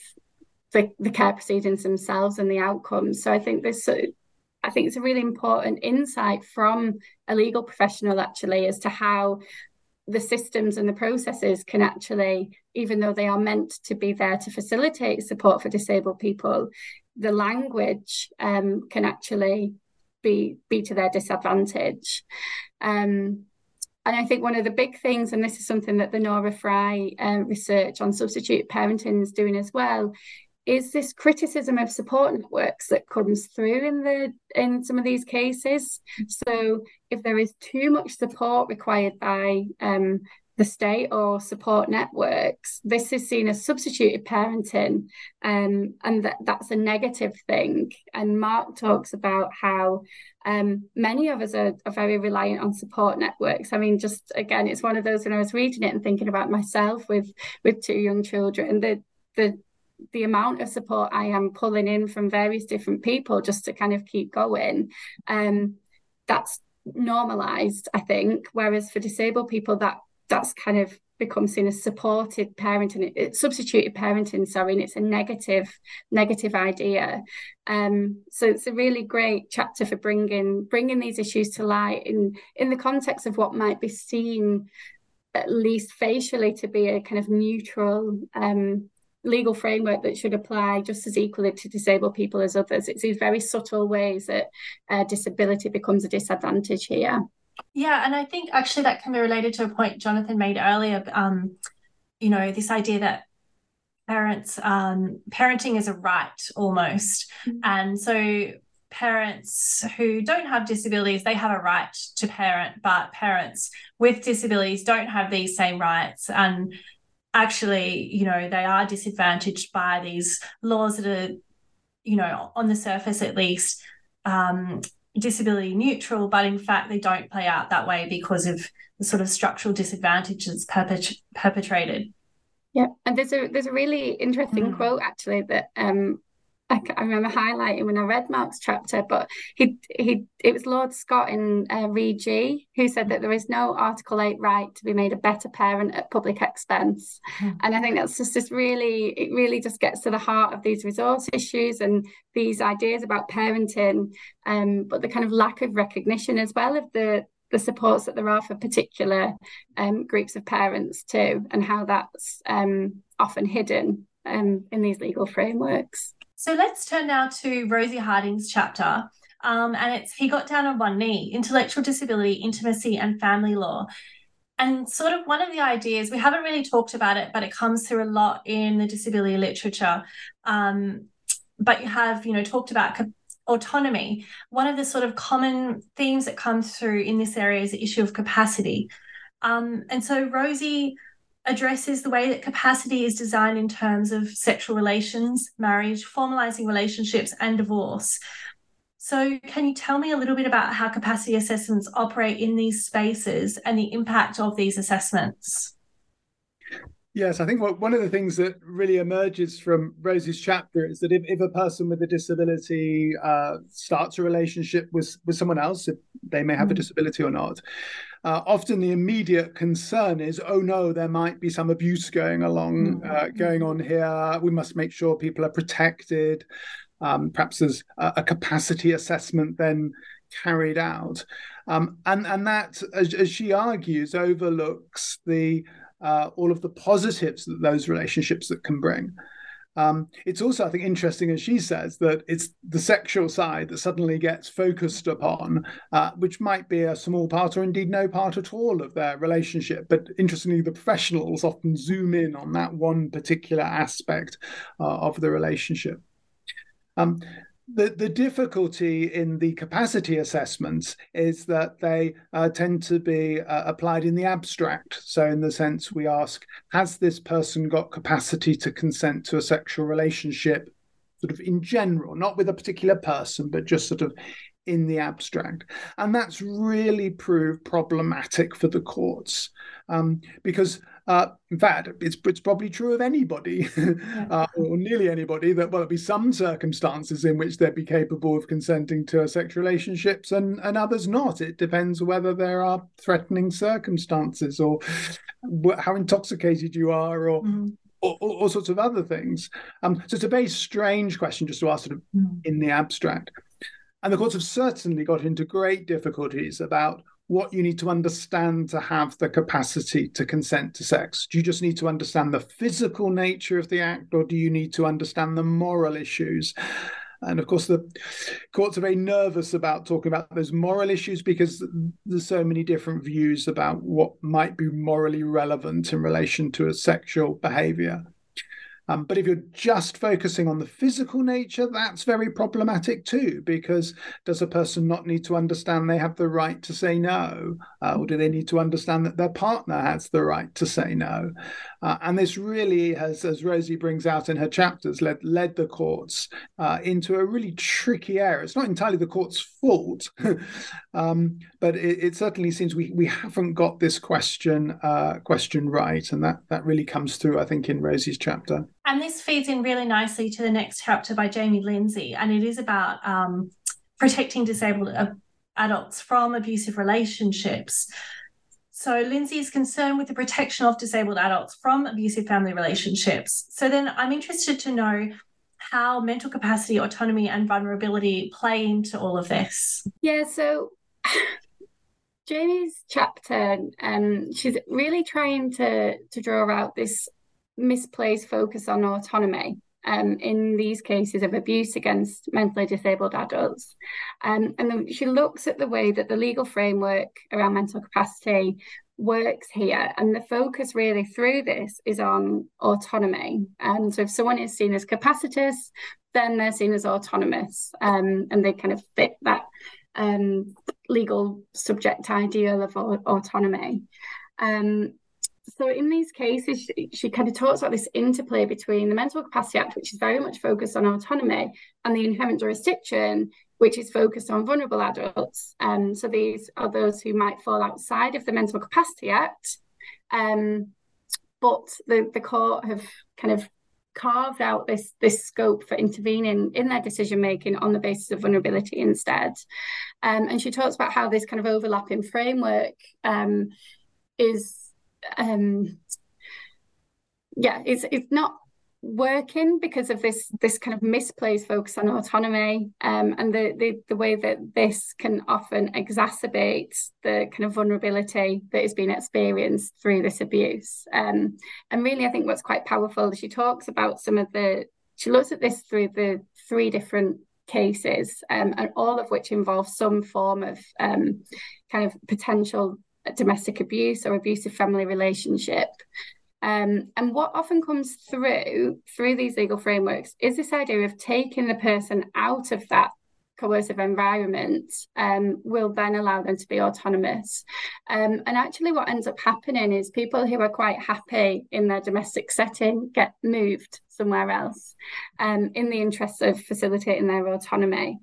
[SPEAKER 3] the, the care proceedings themselves and the outcomes. So I think this I think it's a really important insight from a legal professional actually as to how the systems and the processes can actually, even though they are meant to be there to facilitate support for disabled people, the language um, can actually be be to their disadvantage. Um, and I think one of the big things, and this is something that the Norah Fry um, research on substitute parenting is doing as well, is this criticism of support networks that comes through in the in some of these cases. So if there is too much support required by um, the state or support networks, this is seen as substituted parenting, um, and that, that's a negative thing. And Mark talks about how um, many of us are, are, very reliant on support networks. I mean, just again, it's one of those when I was reading it and thinking about myself with with two young children, the the the amount of support I am pulling in from various different people just to kind of keep going, um, that's normalized, I think. Whereas for disabled people, that that's kind of become seen as supported parenting, substituted parenting, sorry, and it's a negative, negative idea. Um, so it's a really great chapter for bringing bringing these issues to light in in the context of what might be seen, at least facially, to be a kind of neutral um, legal framework that should apply just as equally to disabled people as others. It's these very subtle ways that uh, disability becomes a disadvantage here.
[SPEAKER 2] Yeah, and I think actually that can be related to a point Jonathan made earlier. Um, you know, this idea that parents um, parenting is a right almost, mm-hmm. and so parents who don't have disabilities they have a right to parent but parents with disabilities don't have these same rights and actually, you know, they are disadvantaged by these laws that are, you know, on the surface at least, um, disability neutral, but in fact they don't play out that way because of the sort of structural disadvantages perpet- perpetrated.
[SPEAKER 3] Yeah, and there's a there's a really interesting mm. quote actually that um I, I, remember highlighting when I read Mark's chapter, but he he it was Lord Scott in uh, G who said that there is no Article Eight right to be made a better parent at public expense, mm. and I think that's just this really it really just gets to the heart of these resource issues and these ideas about parenting, um, but the kind of lack of recognition as well of the the supports that there are for particular um, groups of parents too, and how that's um, often hidden um, in these legal frameworks.
[SPEAKER 2] So let's turn now to Rosie Harding's chapter. Um, and it's He Got Down on One Knee Intellectual Disability, Intimacy, and Family Law. And sort of one of the ideas, we haven't really talked about it, but it comes through a lot in the disability literature. Um, but you have, you know, talked about autonomy. One of the sort of common themes that comes through in this area is the issue of capacity. Um, and so Rosie addresses the way that capacity is designed in terms of sexual relations, marriage, formalizing relationships, and divorce. So, can you tell me a little bit about how capacity assessments operate in these spaces and the impact of these assessments?
[SPEAKER 4] Yes, I think what, one of the things that really emerges from Rosie's chapter is that if, if a person with a disability uh, starts a relationship with, with someone else, if they may have a disability or not, uh, often the immediate concern is, oh no, there might be some abuse going along, mm. uh, going on here. We must make sure people are protected. Um, perhaps there's a, a capacity assessment then carried out. Um, and, and that, as, as she argues, overlooks the uh, all of the positives that those relationships that can bring. Um, it's also, I think, interesting, as she says, that it's the sexual side that suddenly gets focused upon, uh, which might be a small part or indeed no part at all of their relationship. But interestingly, the professionals often zoom in on that one particular aspect uh, of the relationship. Um, the, the difficulty in the capacity assessments is that they uh, tend to be uh, applied in the abstract. So, in the sense we ask, has this person got capacity to consent to a sexual relationship, sort of in general, not with a particular person, but just sort of in the abstract. And that's really proved problematic for the courts um, because uh, in fact, it's, it's probably true of anybody, <laughs> yeah. uh, or nearly anybody, that well, there'll be some circumstances in which they'd be capable of consenting to sexual relationships and, and others not. It depends whether there are threatening circumstances or how intoxicated you are or. Mm. All, all, sorts of other things. Um, so it's a very strange question just to ask sort of mm. in the abstract. And the courts have certainly got into great difficulties about what you need to understand to have the capacity to consent to sex? Do you just need to understand the physical nature of the act, or do you need to understand the moral issues? And of course, the courts are very nervous about talking about those moral issues because there's so many different views about what might be morally relevant in relation to a sexual behavior. Um, but if you're just focusing on the physical nature, that's very problematic too, because does a person not need to understand they have the right to say no? Uh, or do they need to understand that their partner has the right to say no? Uh, and this really has, as Rosie brings out in her chapters, led, led the courts uh, into a really tricky area. It's not entirely the court's fault, <laughs> um, but it, it, certainly seems we, we haven't got this question uh, question right. And that, that really comes through, I think, in Rosie's chapter.
[SPEAKER 2] And this feeds in really nicely to the next chapter by Jaime Lindsey, and it is about um, protecting disabled uh, adults from abusive relationships. So Lindsey is concerned with the protection of disabled adults from abusive family relationships. So then I'm interested to know how mental capacity, autonomy, and vulnerability play into all of this.
[SPEAKER 3] Yeah, so <sighs> Jaime's chapter, um, she's really trying to to draw out this misplaced focus on autonomy um, in these cases of abuse against mentally disabled adults. Um, and she looks at the way that the legal framework around mental capacity works here. And the focus really through this is on autonomy. And so if someone is seen as capacitous, then they're seen as autonomous um, and they kind of fit that um, legal subject ideal of autonomy. Um, so in these cases, she, she, kind of talks about this interplay between the Mental Capacity Act, which is very much focused on autonomy, and the inherent jurisdiction, which is focused on vulnerable adults. Um, so these are those who might fall outside of the Mental Capacity Act, um, but the, the court have kind of carved out this this scope for intervening in their decision making on the basis of vulnerability instead. Um, and she talks about how this kind of overlapping framework um, is um, yeah, it's it's not working because of this this kind of misplaced focus on autonomy um, and the, the the way that this can often exacerbate the kind of vulnerability that is being experienced through this abuse. Um, and really i think what's quite powerful she talks about some of the she looks at this through the three different cases um, and all of which involve some form of um, kind of potential domestic abuse or abusive family relationship. Um, and what often comes through through these legal frameworks is this idea of taking the person out of that coercive environment um, will then allow them to be autonomous. Um, and actually, what ends up happening is people who are quite happy in their domestic setting get moved somewhere else um, in the interest of facilitating their autonomy.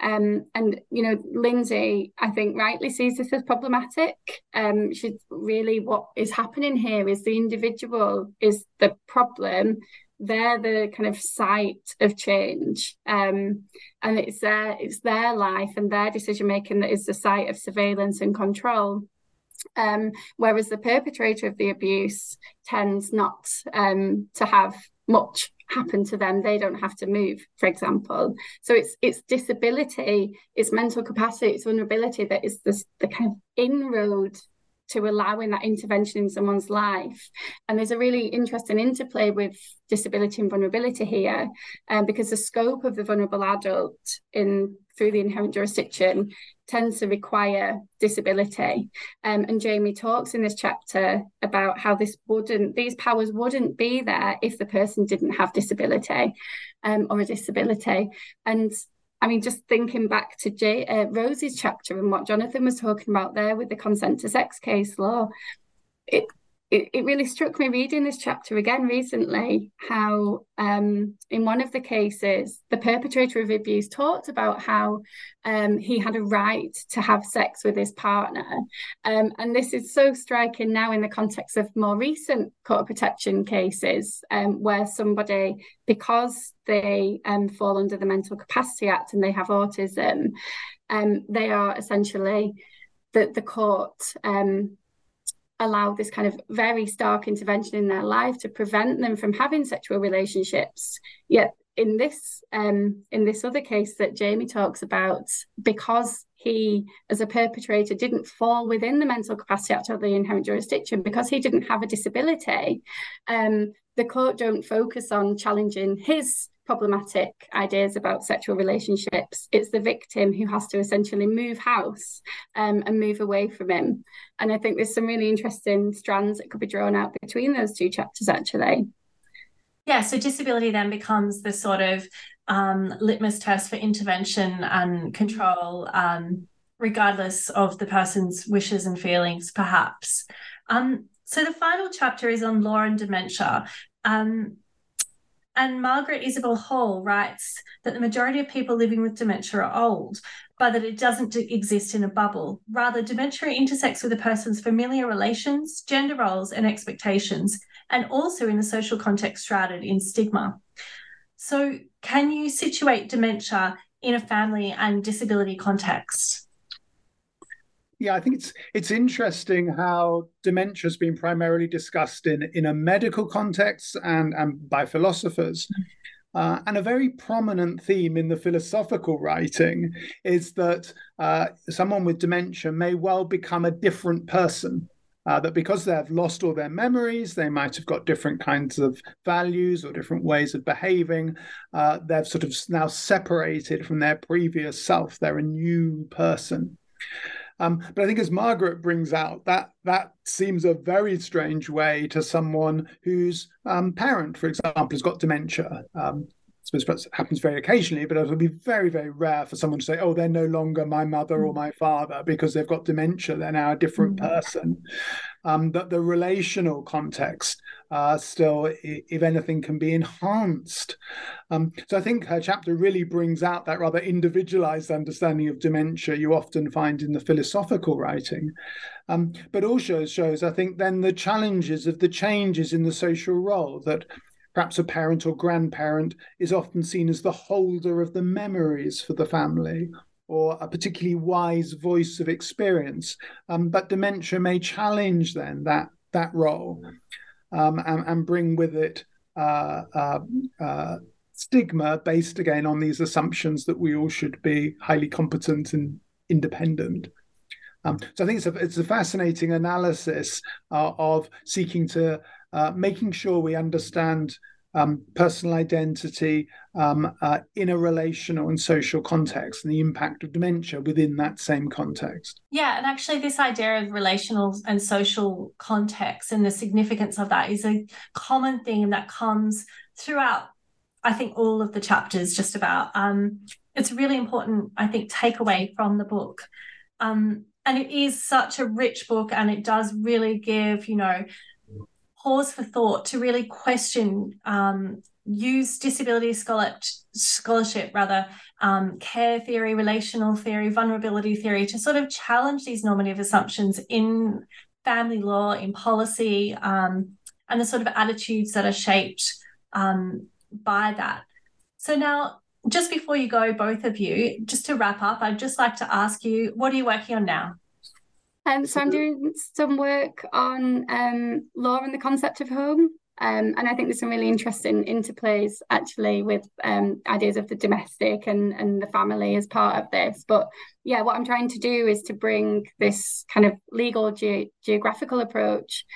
[SPEAKER 3] Um, and you know, Lindsey, I think rightly sees this as problematic. Um, she's really what is happening here is the individual is the problem. They're the kind of site of change, um, and it's their it's their life and their decision making that is the site of surveillance and control. Um, whereas the perpetrator of the abuse tends not um, to have much happen to them they don't have to move for example so it's it's disability it's mental capacity it's vulnerability that is the, the kind of inroad to allowing that intervention in someone's life. And there's a really interesting interplay with disability and vulnerability here, um, because the scope of the vulnerable adult in through the inherent jurisdiction tends to require disability. Um, and Jaime talks in this chapter about how this wouldn't, these powers wouldn't be there if the person didn't have disability um, or a disability. And I mean, just thinking back to uh, Rose's chapter and what Jonathan was talking about there with the consent to sex case law, it it, it really struck me reading this chapter again recently how um, in one of the cases the perpetrator of abuse talked about how um, he had a right to have sex with his partner. Um, and this is so striking now in the context of more recent court protection cases um, where somebody because they um, fall under the mental capacity act and they have autism um, they are essentially the, the court um, allow this kind of very stark intervention in their life to prevent them from having sexual relationships. Yet in this um, in this other case that Jaime talks about, because he, as a perpetrator, didn't fall within the mental capacity act or the inherent jurisdiction, because he didn't have a disability, um, the court don't focus on challenging his problematic ideas about sexual relationships. It's the victim who has to essentially move house um, and move away from him. And I think there's some really interesting strands that could be drawn out between those two chapters, actually.
[SPEAKER 2] Yeah, so disability then becomes the sort of um, litmus test for intervention and control, um, regardless of the person's wishes and feelings, perhaps. Um, so the final chapter is on law and dementia. Um, and Margaret Isabel Hall writes that the majority of people living with dementia are old, but that it doesn't exist in a bubble. Rather, dementia intersects with a person's familiar relations, gender roles, and expectations, and also in the social context shrouded in stigma. So, can you situate dementia in a family and disability context?
[SPEAKER 4] Yeah, I think it's it's interesting how dementia has been primarily discussed in in a medical context and and by philosophers. Uh, and a very prominent theme in the philosophical writing is that uh, someone with dementia may well become a different person. Uh, that because they've lost all their memories, they might have got different kinds of values or different ways of behaving. Uh, they've sort of now separated from their previous self. They're a new person. Um, but I think as Margaret brings out, that that seems a very strange way to someone whose um, parent, for example, has got dementia. Um, I suppose it happens very occasionally, but it would be very, very rare for someone to say, "Oh, they're no longer my mother or my father because they've got dementia. They're now a different mm. person." Um, that the relational context uh, still, if anything, can be enhanced. Um, so I think her chapter really brings out that rather individualized understanding of dementia you often find in the philosophical writing, um, but also shows, I think, then the challenges of the changes in the social role that perhaps a parent or grandparent is often seen as the holder of the memories for the family or a particularly wise voice of experience. Um, but dementia may challenge then that that role um, and, and, bring with it uh, uh, uh, stigma based again on these assumptions that we all should be highly competent and independent. Um, so I think it's a, it's a fascinating analysis uh, of seeking to uh, making sure we understand um, personal identity um, uh, in a relational and social context and the impact of dementia within that same context.
[SPEAKER 2] Yeah, and actually, this idea of relational and social context and the significance of that is a common theme that comes throughout, I think, all of the chapters, just about. Um, it's a really important, I think, takeaway from the book. Um, and it is such a rich book, and it does really give, you know, pause for thought to really question um, use disability scholar- scholarship rather um, care theory relational theory vulnerability theory to sort of challenge these normative assumptions in family law in policy um, and the sort of attitudes that are shaped um, by that. So now just before you go both of you just to wrap up i'd just like to ask you what are you working on now
[SPEAKER 3] um, so I'm doing some work on um, law and the concept of home. Um, and I think there's some really interesting interplays actually with um, ideas of the domestic and, and the family as part of this. But yeah, what I'm trying to do is to bring this kind of legal ge- geographical approach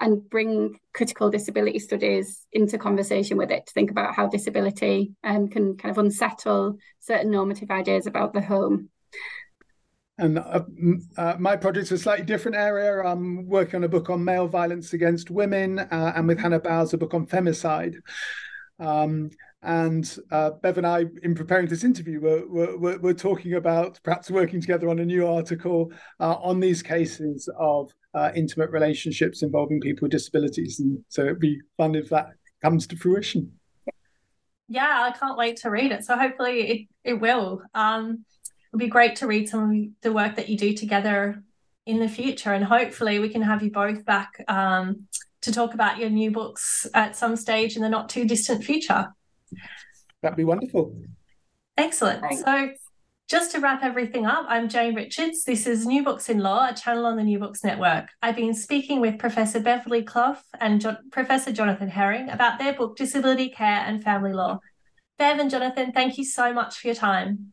[SPEAKER 3] and bring critical disability studies into conversation with it to think about how disability um, can kind of unsettle certain normative ideas about the home.
[SPEAKER 4] And uh, uh, my project's a slightly different area. I'm working on a book on male violence against women, uh, and with Hannah Bows, a book on femicide. Um, and uh, Bev and I, in preparing this interview, were, were, were, talking about perhaps working together on a new article uh, on these cases of uh, intimate relationships involving people with disabilities. And so it'd be fun if that comes to fruition.
[SPEAKER 2] Yeah, I can't wait to read it. So hopefully it, it will. Um, it'd be great to read some of the work that you do together in the future. And hopefully we can have you both back um, to talk about your new books at some stage in the not too distant future.
[SPEAKER 4] That'd be wonderful.
[SPEAKER 2] Excellent. Thanks. So just to wrap everything up, I'm Jane Richards. This is New Books in Law, a channel on the New Books Network. I've been speaking with Professor Beverley Clough and jo- Professor Jonathan Herring about their book, Disability Care and Family Law. Bev and Jonathan, thank you so much for your time.